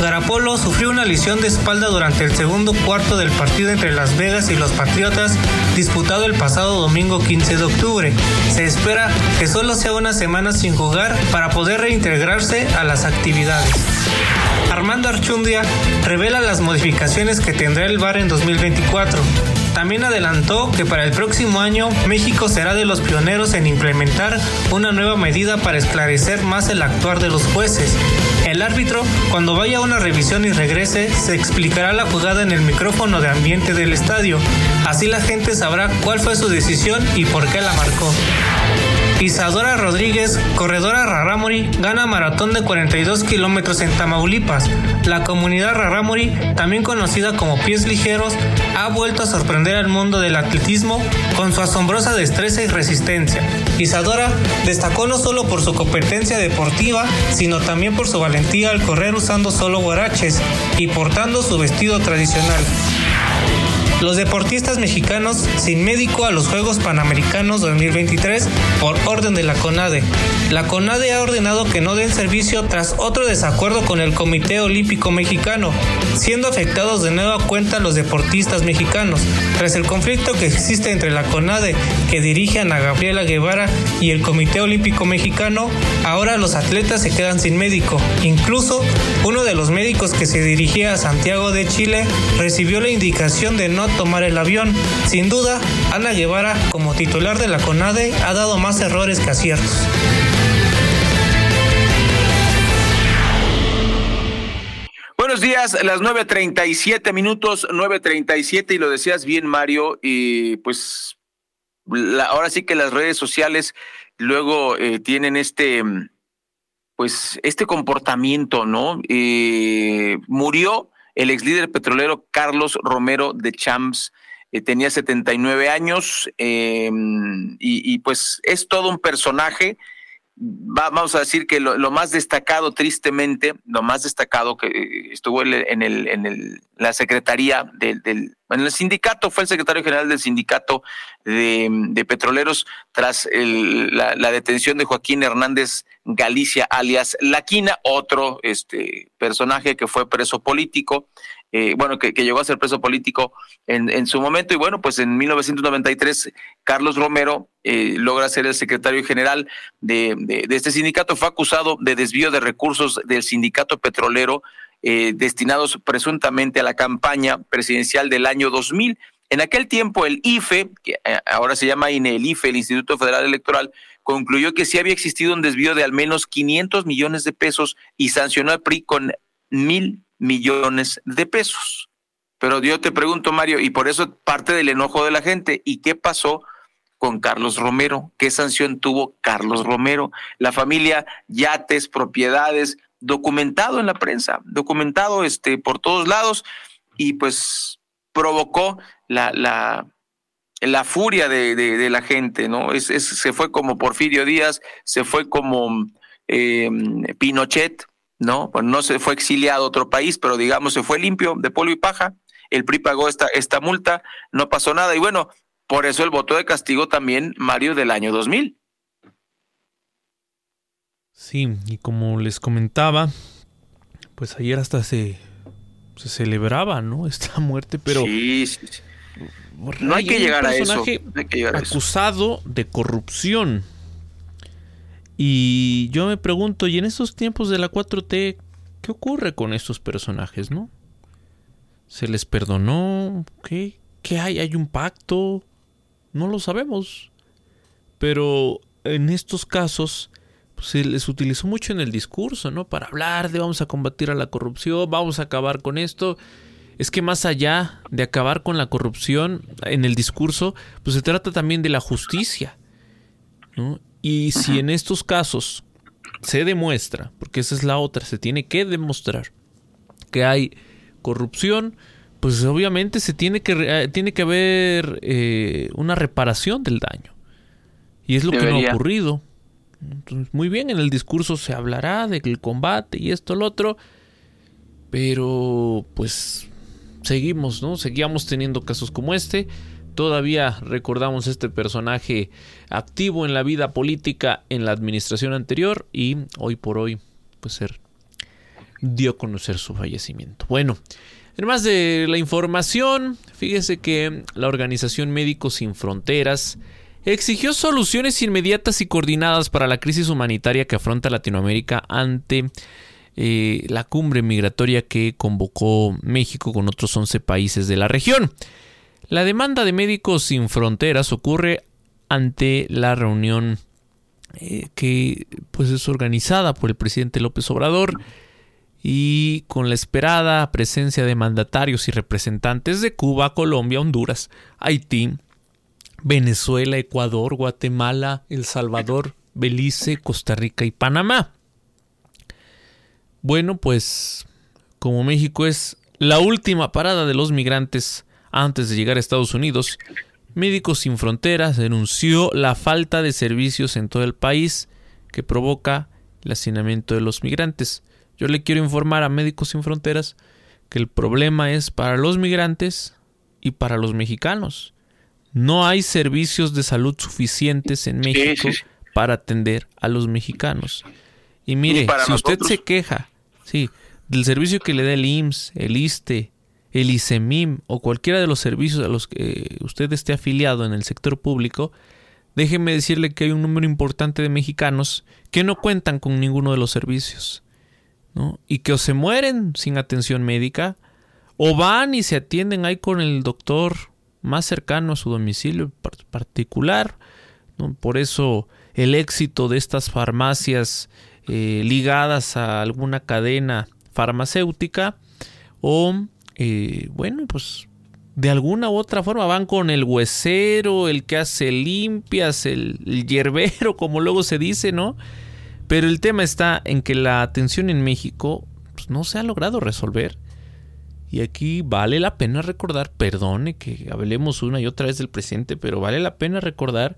Garapolo sufrió una lesión de espalda durante el segundo cuarto del partido entre Las Vegas y los Patriotas, disputado el pasado domingo 15 de octubre. Se espera que solo sea una semana sin jugar para poder reintegrarse a las actividades. Armando Archundia revela las modificaciones que tendrá el VAR en 2024. También adelantó que para el próximo año México será de los pioneros en implementar una nueva medida para esclarecer más el actuar de los jueces. El árbitro, cuando vaya a una revisión y regrese, se explicará la jugada en el micrófono de ambiente del estadio. Así la gente sabrá cuál fue su decisión y por qué la marcó. Isadora Rodríguez, corredora Rarámuri, gana maratón de 42 kilómetros en Tamaulipas. La comunidad Rarámuri, también conocida como pies ligeros, ha vuelto a sorprender al mundo del atletismo con su asombrosa destreza y resistencia. Isadora destacó no solo por su competencia deportiva, sino también por su valentía al correr usando solo guaraches y portando su vestido tradicional. Los deportistas mexicanos sin médico a los Juegos Panamericanos 2023 por orden de la CONADE. La CONADE ha ordenado que no den servicio tras otro desacuerdo con el Comité Olímpico Mexicano, siendo afectados de nueva cuenta los deportistas mexicanos. Tras el conflicto que existe entre la CONADE, que dirige Ana Gabriela Guevara, y el Comité Olímpico Mexicano, ahora los atletas se quedan sin médico. Incluso uno de los médicos que se dirigía a Santiago de Chile recibió la indicación de no tomar el avión. Sin duda, Ana Guevara, como titular de la CONADE, ha dado más errores que aciertos. Buenos días, las 9.37 minutos, 9.37 y lo decías bien Mario, y pues ahora sí que las redes sociales luego eh, tienen este, pues este comportamiento, ¿no? Eh, murió el ex líder petrolero Carlos Romero de Champs. Eh, tenía 79 años em, y, pues es todo un personaje. Vamos a decir que lo, más destacado, tristemente, lo más destacado que estuvo en, el, en el, la secretaría del, del, en el sindicato, fue el secretario general del sindicato de, petroleros tras la, la, detención de Joaquín Hernández Galicia, alias Laquina, otro este, personaje que fue preso político eh, bueno, que, llegó a ser preso político en, su momento. Y bueno, pues en 1993, Carlos Romero eh, logra ser el secretario general de, este sindicato. Fue acusado de desvío de recursos del sindicato petrolero eh, destinados presuntamente a la campaña presidencial del año 2000. En aquel tiempo, el IFE, que ahora se llama INE, el IFE, el Instituto Federal Electoral, concluyó que sí había existido un desvío de al menos 500 millones de pesos y sancionó al PRI con mil millones de pesos. Pero yo te pregunto, Mario, y por eso parte del enojo de la gente, ¿y qué pasó con Carlos Romero? ¿Qué sanción tuvo Carlos Romero? La familia, yates, propiedades, documentado en la prensa, documentado este, por todos lados, y pues provocó la, la, la furia de, de, la gente, ¿no? Es, se fue como Porfirio Díaz, se fue como eh, Pinochet, ¿no? Pues no se fue exiliado a otro país, pero digamos se fue limpio de polvo y paja. El PRI pagó esta, esta multa, no pasó nada. Y bueno, por eso el voto de castigo también, Mario, del año 2000. Sí, y como les comentaba, pues ayer hasta se, se celebraba, ¿no? Esta muerte, pero... Sí, sí, no hay que llegar a eso. acusado de corrupción. Y yo me pregunto, ¿y en estos tiempos de la 4T, qué ocurre con estos personajes, no? ¿Se les perdonó? ¿Qué? ¿Qué hay? ¿Hay un pacto? No lo sabemos. Pero en estos casos pues, se les utilizó mucho en el discurso, ¿no? Para hablar de vamos a combatir a la corrupción, vamos a acabar con esto. Es que más allá de acabar con la corrupción en el discurso, pues se trata también de la justicia, ¿no? Y si en estos casos se demuestra, porque esa es la otra, se tiene que demostrar que hay corrupción, pues obviamente se tiene que, eh, tiene que haber eh, una reparación del daño. Y es lo que no ha ocurrido. muy bien, en el discurso se hablará del combate y esto, lo otro, pero pues seguimos, ¿no? Seguíamos teniendo casos como este Todavía recordamos este personaje activo en la vida política en la administración anterior y hoy por hoy pues ser dio a conocer su fallecimiento. Bueno, además de la información, fíjese que la organización Médicos Sin Fronteras exigió soluciones inmediatas y coordinadas para la crisis humanitaria que afronta Latinoamérica ante eh, la cumbre migratoria que convocó México con otros 11 países de la región. La demanda de Médicos Sin Fronteras ocurre ante la reunión eh, que pues es organizada por el presidente López Obrador y con la esperada presencia de mandatarios y representantes de Cuba, Colombia, Honduras, Haití, Venezuela, Ecuador, Guatemala, El Salvador, Belice, Costa Rica y Panamá. Bueno, pues como México es la última parada de los migrantes antes de llegar a Estados Unidos, Médicos Sin Fronteras denunció la falta de servicios en todo el país que provoca el hacinamiento de los migrantes. Yo le quiero informar a Médicos Sin Fronteras que el problema es para los migrantes y para los mexicanos. No hay servicios de salud suficientes en México para atender a los mexicanos. Y mire, si usted se queja, sí, del servicio que le da el IMSS, el ISTE, el ICEMIM o cualquiera de los servicios a los que usted esté afiliado en el sector público, déjeme decirle que hay un número importante de mexicanos que no cuentan con ninguno de los servicios. ¿no? Y que o se mueren sin atención médica, o van y se atienden ahí con el doctor más cercano a su domicilio particular. ¿no? Por eso el éxito de estas farmacias eh, ligadas a alguna cadena farmacéutica o eh, bueno, pues de alguna u otra forma van con el huesero, el que hace limpias, el, hierbero, como luego se dice, ¿no? Pero el tema está en que la atención en México pues, no se ha logrado resolver. Y aquí vale la pena recordar, perdone que hablemos una y otra vez del presidente, pero vale la pena recordar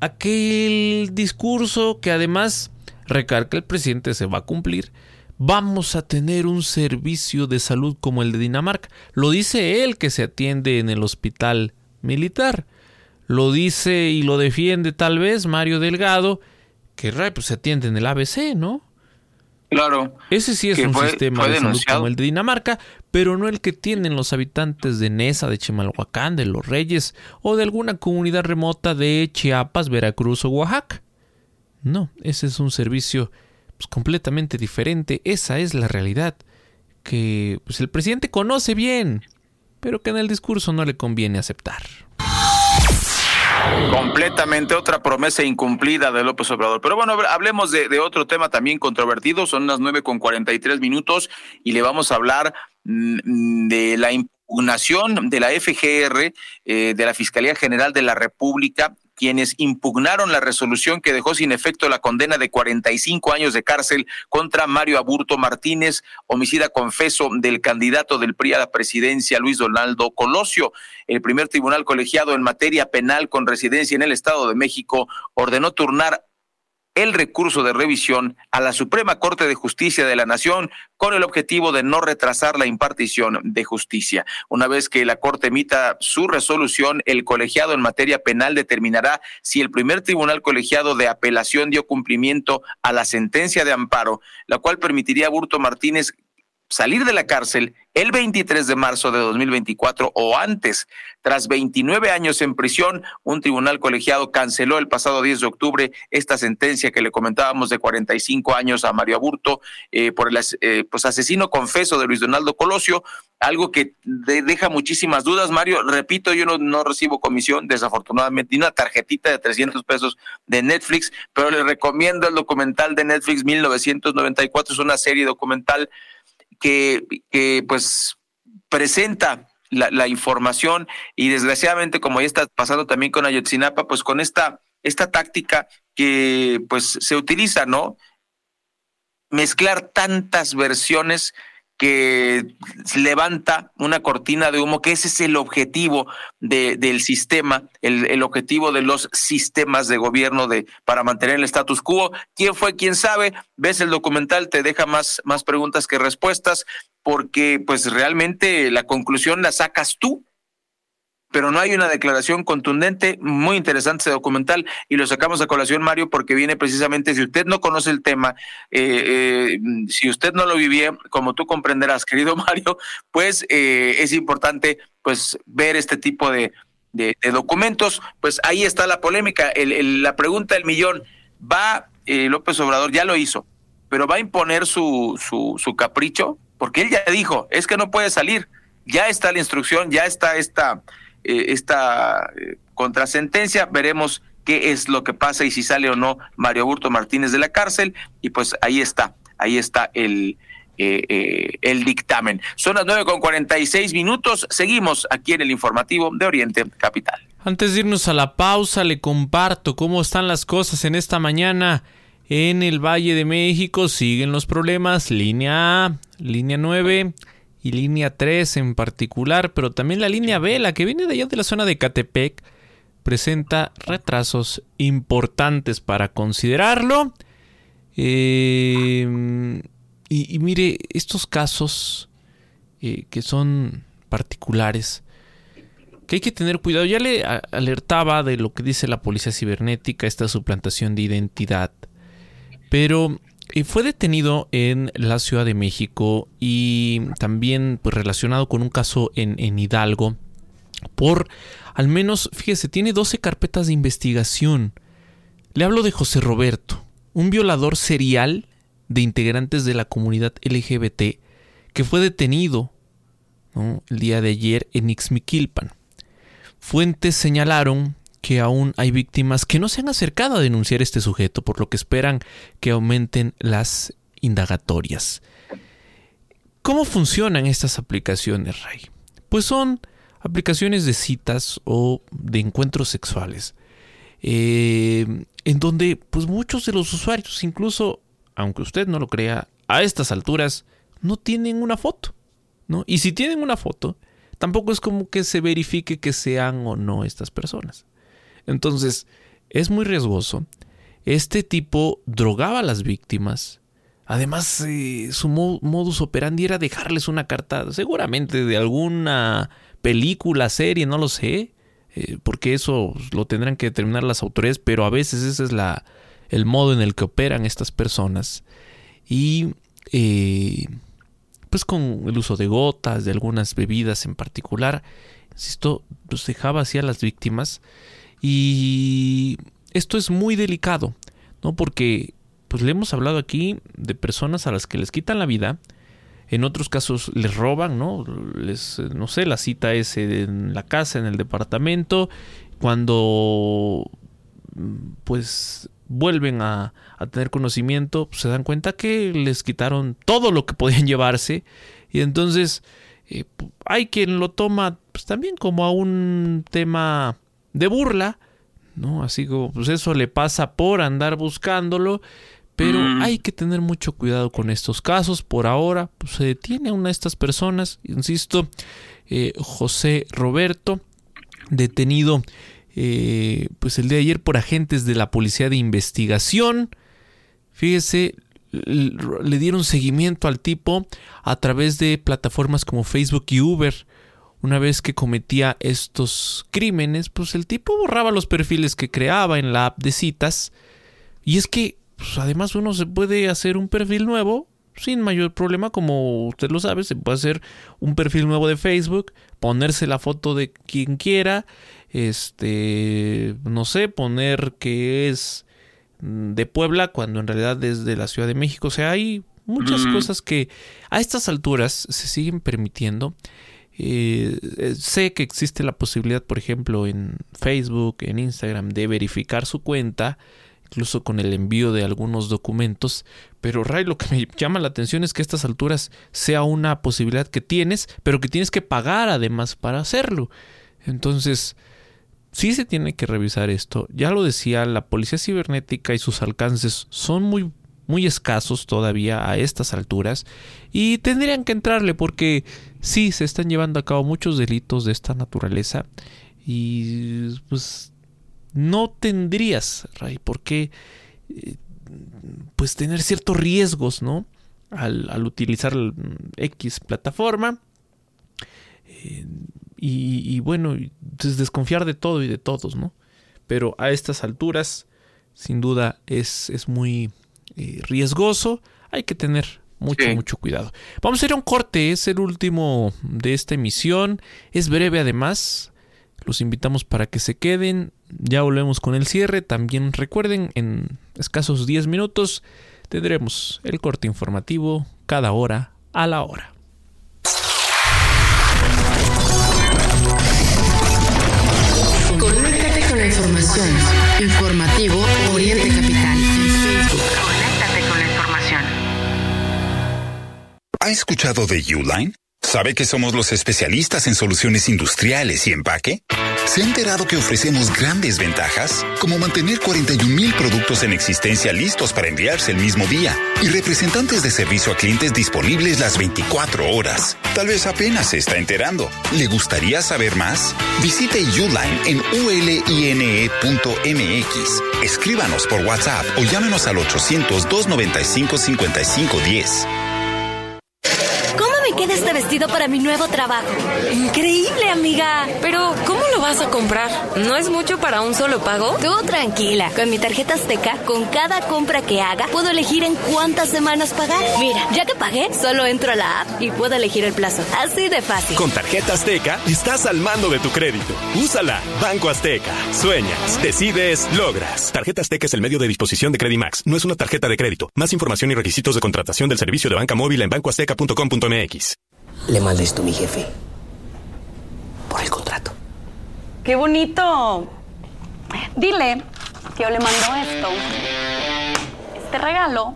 aquel discurso que además recarga el presidente se va a cumplir, vamos a tener un servicio de salud como el de Dinamarca. Lo dice él que se atiende en el hospital militar. Lo dice y lo defiende tal vez Mario Delgado, que pues, se atiende en el ABC, ¿no? Claro. Ese sí es un sistema de salud como el de Dinamarca, pero no el que tienen los habitantes de Nesa, de Chimalhuacán, de Los Reyes o de alguna comunidad remota de Chiapas, Veracruz o Oaxaca. No, ese es un servicio pues, completamente diferente. Esa es la realidad que pues, el presidente conoce bien, pero que en el discurso no le conviene aceptar. Completamente otra promesa incumplida de López Obrador. Pero bueno, hablemos de, otro tema también controvertido. Son las nueve con cuarenta y tres minutos y le vamos a hablar mm, de la impugnación de la FGR, eh, de la Fiscalía General de la República, quienes impugnaron la resolución que dejó sin efecto la condena de 45 años de cárcel contra Mario Aburto Martínez, homicida confeso del candidato del PRI a la presidencia Luis Donaldo Colosio. El primer tribunal colegiado en materia penal con residencia en el Estado de México ordenó turnar el recurso de revisión a la Suprema Corte de Justicia de la Nación con el objetivo de no retrasar la impartición de justicia. Una vez que la Corte emita su resolución, el colegiado en materia penal determinará si el primer tribunal colegiado de apelación dio cumplimiento a la sentencia de amparo, la cual permitiría a Burto Martínez salir de la cárcel el 23 de marzo de 2024 o antes. Tras 29 años en prisión, un tribunal colegiado canceló el pasado 10 de octubre esta sentencia que le comentábamos de 45 años a Mario Aburto eh, por el eh, pues, asesino confeso de Luis Donaldo Colosio, algo que deja muchísimas dudas. Mario, repito, yo no, no recibo comisión, desafortunadamente, ni una tarjetita de 300 pesos de Netflix, pero le recomiendo el documental de Netflix 1994, es una serie documental que, que pues presenta la, información y desgraciadamente como ya está pasando también con Ayotzinapa, pues con esta, esta táctica que pues se utiliza, ¿no? Mezclar tantas versiones que levanta una cortina de humo, que ese es el objetivo de, del sistema, el, el, objetivo de los sistemas de gobierno de, para mantener el status quo. ¿Quién fue? ¿Quién sabe? Ves el documental, te deja más, más preguntas que respuestas, porque pues realmente la conclusión la sacas tú pero no hay una declaración contundente. Muy interesante ese documental y lo sacamos a colación, Mario, porque viene precisamente, si usted no conoce el tema, eh, eh, si usted no lo vivía, como tú comprenderás, querido Mario, pues eh, es importante pues ver este tipo de, de, documentos. Pues ahí está la polémica, el, la pregunta del millón. ¿Va López Obrador, ya lo hizo, pero va a imponer su, su, su capricho? Porque él ya dijo, es que no puede salir. Ya está la instrucción, ya está esta eh, esta eh, contrasentencia, veremos qué es lo que pasa y si sale o no Mario Burto Martínez de la cárcel, y pues ahí está, ahí está el, eh, el dictamen. Son las nueve con cuarenta y seis minutos, seguimos aquí en el informativo de Oriente Capital. Antes de irnos a la pausa, le comparto cómo están las cosas en esta mañana en el Valle de México. Siguen los problemas, línea A, línea 9 y línea 3 en particular, pero también la línea B, la que viene de allá de la zona de Catepec, presenta retrasos importantes para considerarlo. Em, y, mire, estos casos eh, que son particulares, que hay que tener cuidado. Ya le alertaba de lo que dice la policía cibernética, esta suplantación de identidad. Pero fue detenido en la Ciudad de México y también pues, relacionado con un caso en, Hidalgo por al menos, fíjese, tiene 12 carpetas de investigación. Le hablo de José Roberto, un violador serial de integrantes de la comunidad LGBT que fue detenido el día de ayer en Ixmiquilpan. Fuentes señalaron que aún hay víctimas que no se han acercado a denunciar este sujeto, por lo que esperan que aumenten las indagatorias. ¿Cómo funcionan estas aplicaciones, Ray? Pues son aplicaciones de citas o de encuentros sexuales, eh, en donde pues muchos de los usuarios, incluso, aunque usted no lo crea, a estas alturas no tienen una foto, ¿no? Y si tienen una foto, tampoco es como que se verifique que sean o no estas personas. Entonces, es muy riesgoso. Este tipo drogaba a las víctimas. Además, eh, su modus operandi era dejarles una carta, seguramente de alguna película, serie, no lo sé, eh, porque eso lo tendrán que determinar las autoridades, pero a veces ese es la, el modo en el que operan estas personas. Y eh, pues con el uso de gotas, de algunas bebidas en particular, insisto, los dejaba así a las víctimas y esto es muy delicado, ¿no? Porque pues le hemos hablado aquí de personas a las que les quitan la vida, en otros casos les roban, ¿no? Les, no sé, la cita es en la casa, en el departamento, cuando pues vuelven a, tener conocimiento, pues, se dan cuenta que les quitaron todo lo que podían llevarse y entonces eh, hay quien lo toma pues, también como a un tema de burla, ¿no? Así como, pues eso le pasa por andar buscándolo, pero mm. hay que tener mucho cuidado con estos casos. Por ahora, pues se detiene a una de estas personas, insisto, eh, José Roberto, detenido eh, pues el de ayer por agentes de la Policía de Investigación. Fíjese, le dieron seguimiento al tipo a través de plataformas como Facebook y Uber una vez que cometía estos crímenes, pues el tipo borraba los perfiles que creaba en la app de citas. Y es que, pues, además uno se puede hacer un perfil nuevo, sin mayor problema, como usted lo sabe, se puede hacer un perfil nuevo de Facebook, ponerse la foto de quien quiera, este, no sé, poner que es de Puebla cuando en realidad es de la Ciudad de México. O sea, hay muchas cosas que a estas alturas se siguen permitiendo. Eh, eh, sé que existe la posibilidad, por ejemplo, en Facebook, en Instagram, de verificar su cuenta, incluso con el envío de algunos documentos. Pero Ray, lo que me llama la atención es que a estas alturas sea una posibilidad que tienes, pero que tienes que pagar además para hacerlo. Entonces, sí se tiene que revisar esto. Ya lo decía, la policía cibernética y sus alcances son muy muy escasos todavía a estas alturas y tendrían que entrarle porque sí se están llevando a cabo muchos delitos de esta naturaleza y pues no tendrías, Ray, por qué eh, pues tener ciertos riesgos, ¿no? Al, utilizar X plataforma. Eh, y, bueno, pues desconfiar de todo y de todos, ¿no? Pero a estas alturas, sin duda, es, es muy eh, riesgoso. Hay que tener mucho, mucho cuidado. Vamos a ir a un corte, es el último de esta emisión. Es breve además. Los invitamos para que se queden. Ya volvemos con el cierre. También recuerden, en escasos 10 minutos tendremos el corte informativo cada hora a la hora. Conéctate con la información. Informativo Oriente Capital ¿Ha escuchado de Uline? ¿Sabe que somos los especialistas en soluciones industriales y empaque? ¿Se ha enterado que ofrecemos grandes ventajas? Como mantener 41 mil productos en existencia listos para enviarse el mismo día y representantes de servicio a clientes disponibles las 24 horas. Tal vez apenas se está enterando. ¿Le gustaría saber más? Visite Uline en uline.mx. Escríbanos por WhatsApp o llámenos al 800-295-5510 queda este vestido para mi nuevo trabajo. Increíble, amiga. Pero, ¿cómo lo vas a comprar? ¿No es mucho para un solo pago? Tú tranquila. Con mi tarjeta Azteca, con cada compra que haga, puedo elegir en cuántas semanas pagar. Mira, ya que pagué, solo entro a la app y puedo elegir el plazo. Así de fácil. Con tarjeta Azteca, estás al mando de tu crédito. Úsala. Banco Azteca. Sueñas, decides, logras. Tarjeta Azteca es el medio de disposición de Credimax. No es una tarjeta de crédito. Más información y requisitos de contratación del servicio de banca móvil en bancoazteca.com.mx. Le mandé esto a mi jefe. Por el contrato. ¡Qué bonito! Dile que yo le mando esto, este regalo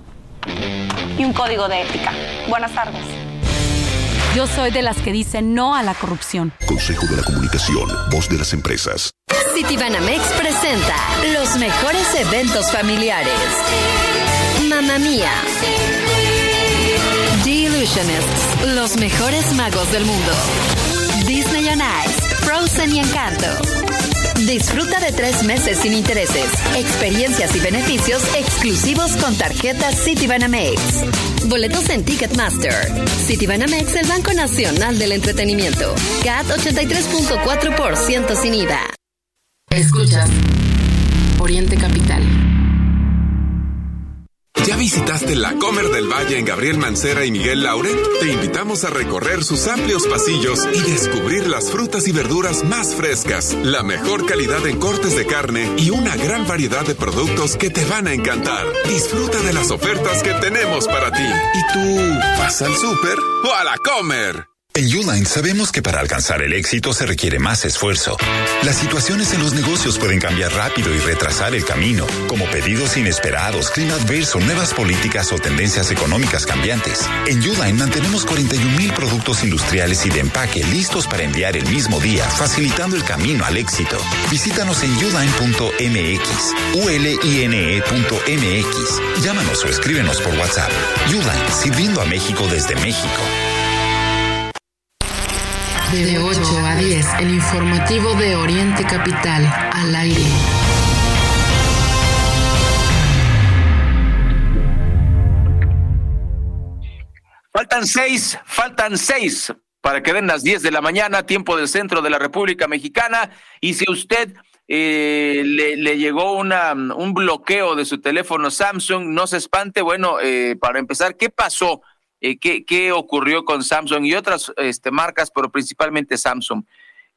y un código de ética. Buenas tardes. Yo soy de las que dicen no a la corrupción. Consejo de la Comunicación, voz de las empresas. Citibanamex presenta los mejores eventos familiares. Mamma Mía los mejores magos del mundo. Disney on Ice, Frozen y Encanto. Disfruta de tres meses sin intereses, experiencias y beneficios exclusivos con tarjetas Citibanamex. Boletos en Ticketmaster. Citibanamex, el Banco Nacional del Entretenimiento. CAT 83.4% sin IVA. Escucha. Oriente Capital. ¿Ya visitaste la Comer del Valle en Gabriel Mancera y Miguel Laure? Te invitamos a recorrer sus amplios pasillos y descubrir las frutas y verduras más frescas, la mejor calidad en cortes de carne y una gran variedad de productos que te van a encantar. Disfruta de las ofertas que tenemos para ti. ¿Y tú vas al súper o a la Comer? En Uline sabemos que para alcanzar el éxito se requiere más esfuerzo. Las situaciones en los negocios pueden cambiar rápido y retrasar el camino, como pedidos inesperados, clima adverso, nuevas políticas o tendencias económicas cambiantes. En Uline mantenemos 41 mil productos industriales y de empaque listos para enviar el mismo día, facilitando el camino al éxito. Visítanos en uline.mx, uline.mx. Llámanos o escríbenos por WhatsApp. Uline, sirviendo a México desde México. De 8 a 10, el informativo de Oriente Capital, al aire. Faltan seis, faltan seis para que den las 10 de la mañana, tiempo del centro de la República Mexicana. Y si usted eh, le, llegó un bloqueo de su teléfono Samsung. No se espante. Bueno, eh, para empezar, ¿qué pasó? Eh, ¿qué, ¿qué, ocurrió con Samsung y otras este, marcas, pero principalmente Samsung?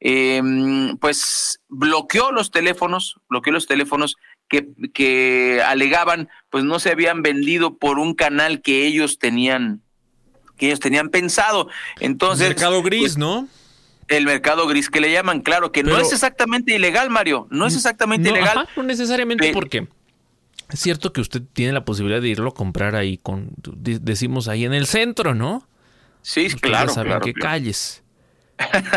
Em, pues bloqueó los teléfonos, bloqueó los teléfonos que, que alegaban, pues no se habían vendido por un canal que ellos tenían, que ellos tenían pensado. Entonces. mercado gris, pues, ¿no? El mercado gris que le llaman, claro, que no es exactamente ilegal, Mario, no es exactamente ilegal. no necesariamente porque es cierto que usted tiene la posibilidad de irlo a comprar ahí con, decimos ahí en el centro, ¿no? Sí, claro. saben qué calles.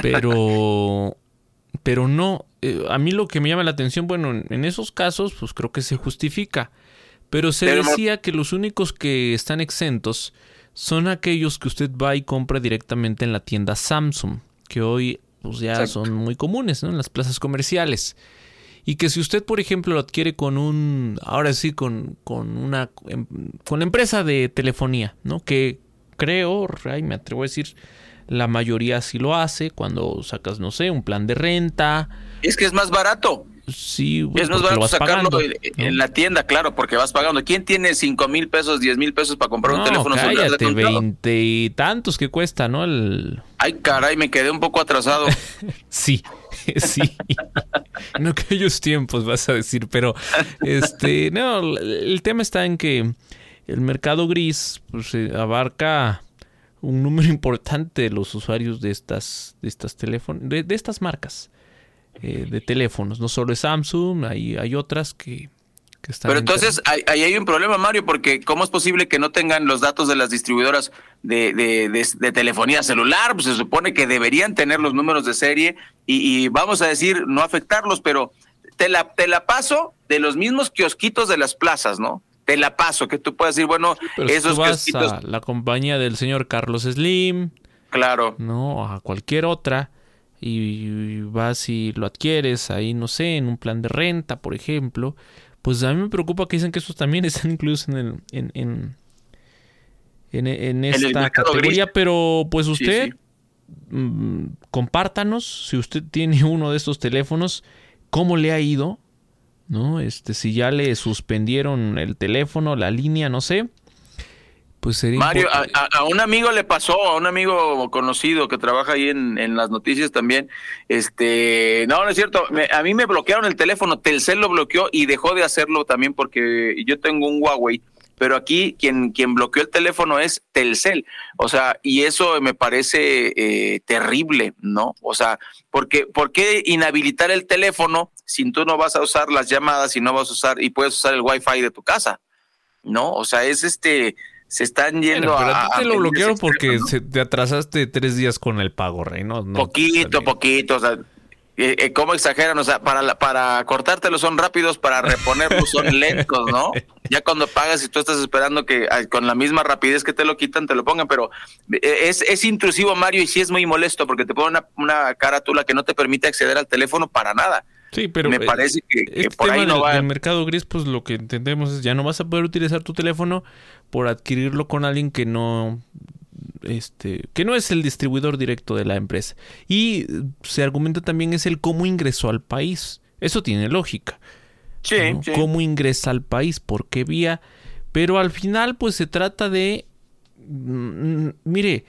Pero, pero no, eh, a mí lo que me llama la atención, bueno, en, esos casos, pues creo que se justifica. Pero se decía que los únicos que están exentos son aquellos que usted va y compra directamente en la tienda Samsung que hoy pues ya son muy comunes ¿no? en las plazas comerciales. Y que si usted, por ejemplo, lo adquiere con un, ahora sí, con, con una em, con la empresa de telefonía, ¿no? Que creo, ay, me atrevo a decir, la mayoría sí lo hace cuando sacas, no sé, un plan de renta. Es que es más barato. Sí, es más barato sacarlo en, la tienda, claro, porque vas pagando. ¿Quién tiene cinco mil pesos, diez mil pesos para comprar un teléfono celular? De veinte y tantos que cuesta, ¿no? El... Ay, caray, me quedé un poco atrasado. sí, sí. en aquellos tiempos vas a decir, pero este, no, el tema está en que el mercado gris pues, abarca un número importante de los usuarios de estas, de estas teléfonos, de estas marcas. Eh, de teléfonos. No solo es Samsung, hay, hay otras que, están. Pero entonces ahí hay, un problema, Mario, porque ¿cómo es posible que no tengan los datos de las distribuidoras de, de, telefonía celular? Pues se supone que deberían tener los números de serie y, vamos a decir, no afectarlos, pero te la, te la paso de los mismos kiosquitos de las plazas, ¿no? Te la paso, que tú puedas decir, bueno, esos kiosquitos. la compañía del señor Carlos Slim. Claro. No, a cualquier otra y vas y lo adquieres ahí, no sé, en un plan de renta, por ejemplo, pues a mí me preocupa que dicen que esos también están incluidos en el, en, en, en, esta categoría, pero pues usted mm, compártanos si usted tiene uno de estos teléfonos, cómo le ha ido, ¿no? Este, si ya le suspendieron el teléfono, la línea, no sé. Pues Mario, a, un amigo le pasó, a un amigo conocido que trabaja ahí en, las noticias también. Este, no, no es cierto. a mí me bloquearon el teléfono, Telcel lo bloqueó y dejó de hacerlo también porque yo tengo un Huawei. Pero aquí quien, quien bloqueó el teléfono es Telcel. O sea, y eso me parece eh, terrible, ¿no? O sea, porque, ¿por qué inhabilitar el teléfono si tú no vas a usar las llamadas y no vas a usar y puedes usar el Wi-Fi de tu casa? ¿No? O sea, es este se están yendo pero a. te lo bloquearon porque se, te atrasaste tres días con el pago, Rey, ¿no? poquito, poquito. O sea, eh, eh, ¿cómo exageran? O sea, para, para cortártelo son rápidos, para reponerlo son lentos, ¿no? Ya cuando pagas y tú estás esperando que con la misma rapidez que te lo quitan, te lo pongan, pero eh, es, es intrusivo, Mario, y sí es muy molesto porque te pone una, una carátula que no te permite acceder al teléfono para nada. Sí, pero me eh, parece que, este por ahí no va. Mercado gris, pues lo que entendemos es ya no vas a poder utilizar tu teléfono por adquirirlo con alguien que no este que no es el distribuidor directo de la empresa. Y se argumenta también es el cómo ingresó al país. Eso tiene lógica. Sí, Cómo ingresa al país, por qué vía. Pero al final, pues se trata de. Mm, mire,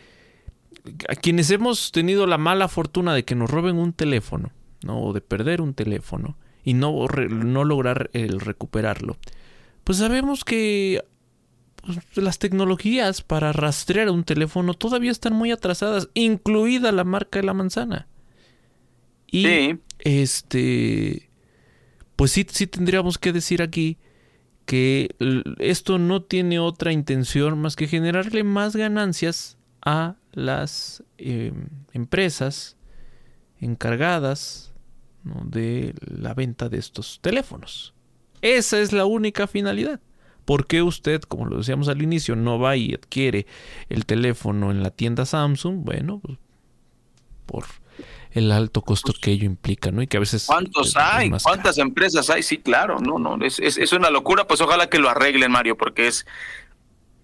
a quienes hemos tenido la mala fortuna de que nos roben un teléfono ¿no? o de perder un teléfono y no, no lograr el recuperarlo, pues sabemos que pues, las tecnologías para rastrear un teléfono todavía están muy atrasadas, incluida la marca de la manzana. Y este, pues sí, sí tendríamos que decir aquí que esto no tiene otra intención más que generarle más ganancias a las em, empresas encargadas de la venta de estos teléfonos. Esa es la única finalidad. ¿Por qué usted, como lo decíamos al inicio, no va y adquiere el teléfono en la tienda Samsung? Bueno, pues, por el alto costo que ello implica, ¿no? Y que a veces... ¿Cuántos hay? ¿Cuántas empresas hay? Sí, claro, no, no, es, es, una locura, pues ojalá que lo arreglen, Mario, porque es,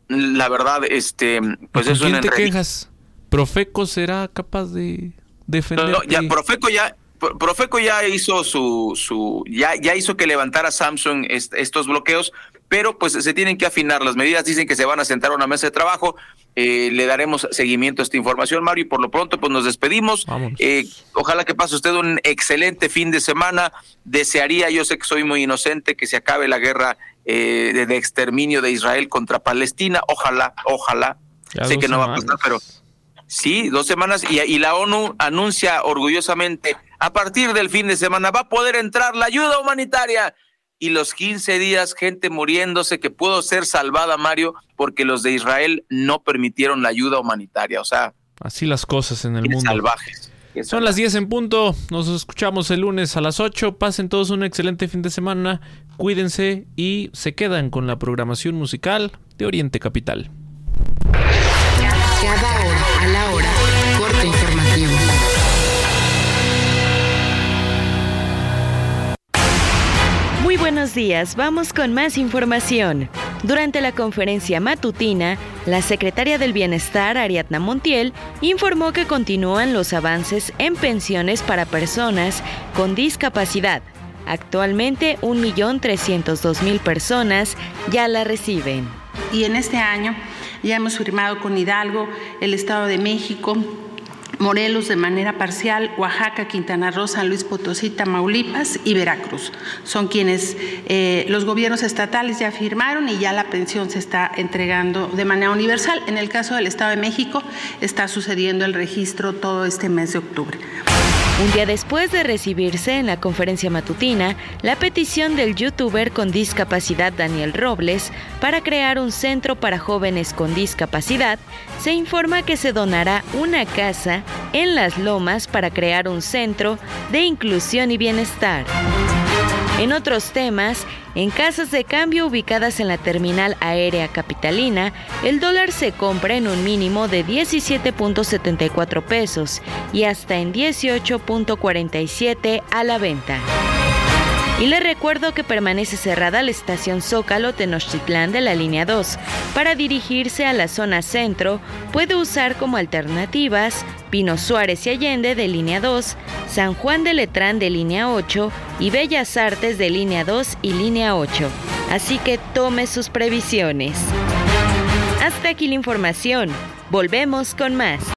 la verdad, este, pues es una... te quejas? ¿Profeco será capaz de defender? ya, Profeco ya, Profeco ya hizo su, su ya, ya hizo que levantara Samsung estos bloqueos, pero pues se tienen que afinar las medidas. Dicen que se van a sentar a una mesa de trabajo. Eh, le daremos seguimiento a esta información, Mario, y por lo pronto pues nos despedimos. Eh, ojalá que pase usted un excelente fin de semana. Desearía, yo sé que soy muy inocente, que se acabe la guerra eh, de, exterminio de Israel contra Palestina. Ojalá, ojalá. sé que no va a pasar, pero Sí, dos semanas y, y, la ONU anuncia orgullosamente, a partir del fin de semana va a poder entrar la ayuda humanitaria y los 15 días gente muriéndose que pudo ser salvada, Mario, porque los de Israel no permitieron la ayuda humanitaria. O sea, así las cosas en el mundo. Salvajes. Son las 10 en punto, nos escuchamos el lunes a las 8, pasen todos un excelente fin de semana, cuídense y se quedan con la programación musical de Oriente Capital. Cada hora buenos días, vamos con más información. Durante la conferencia matutina, la secretaria del Bienestar, Ariadna Montiel, informó que continúan los avances en pensiones para personas con discapacidad. Actualmente, 1.302.000 personas ya la reciben. Y en este año ya hemos firmado con Hidalgo, el Estado de México, Morelos de manera parcial, Oaxaca, Quintana Roo, San Luis Potosí, Tamaulipas y Veracruz. Son quienes eh, los gobiernos estatales ya firmaron y ya la pensión se está entregando de manera universal. En el caso del Estado de México está sucediendo el registro todo este mes de octubre. Un día después de recibirse en la conferencia matutina la petición del youtuber con discapacidad Daniel Robles para crear un centro para jóvenes con discapacidad, se informa que se donará una casa en las lomas para crear un centro de inclusión y bienestar. En otros temas, en casas de cambio ubicadas en la terminal aérea capitalina, el dólar se compra en un mínimo de 17.74 pesos y hasta en 18.47 a la venta. Y le recuerdo que permanece cerrada la estación Zócalo Tenochtitlán de la línea 2. Para dirigirse a la zona centro, puede usar como alternativas Pino Suárez y Allende de línea 2, San Juan de Letrán de línea 8 y Bellas Artes de línea 2 y línea 8. Así que tome sus previsiones. Hasta aquí la información. Volvemos con más.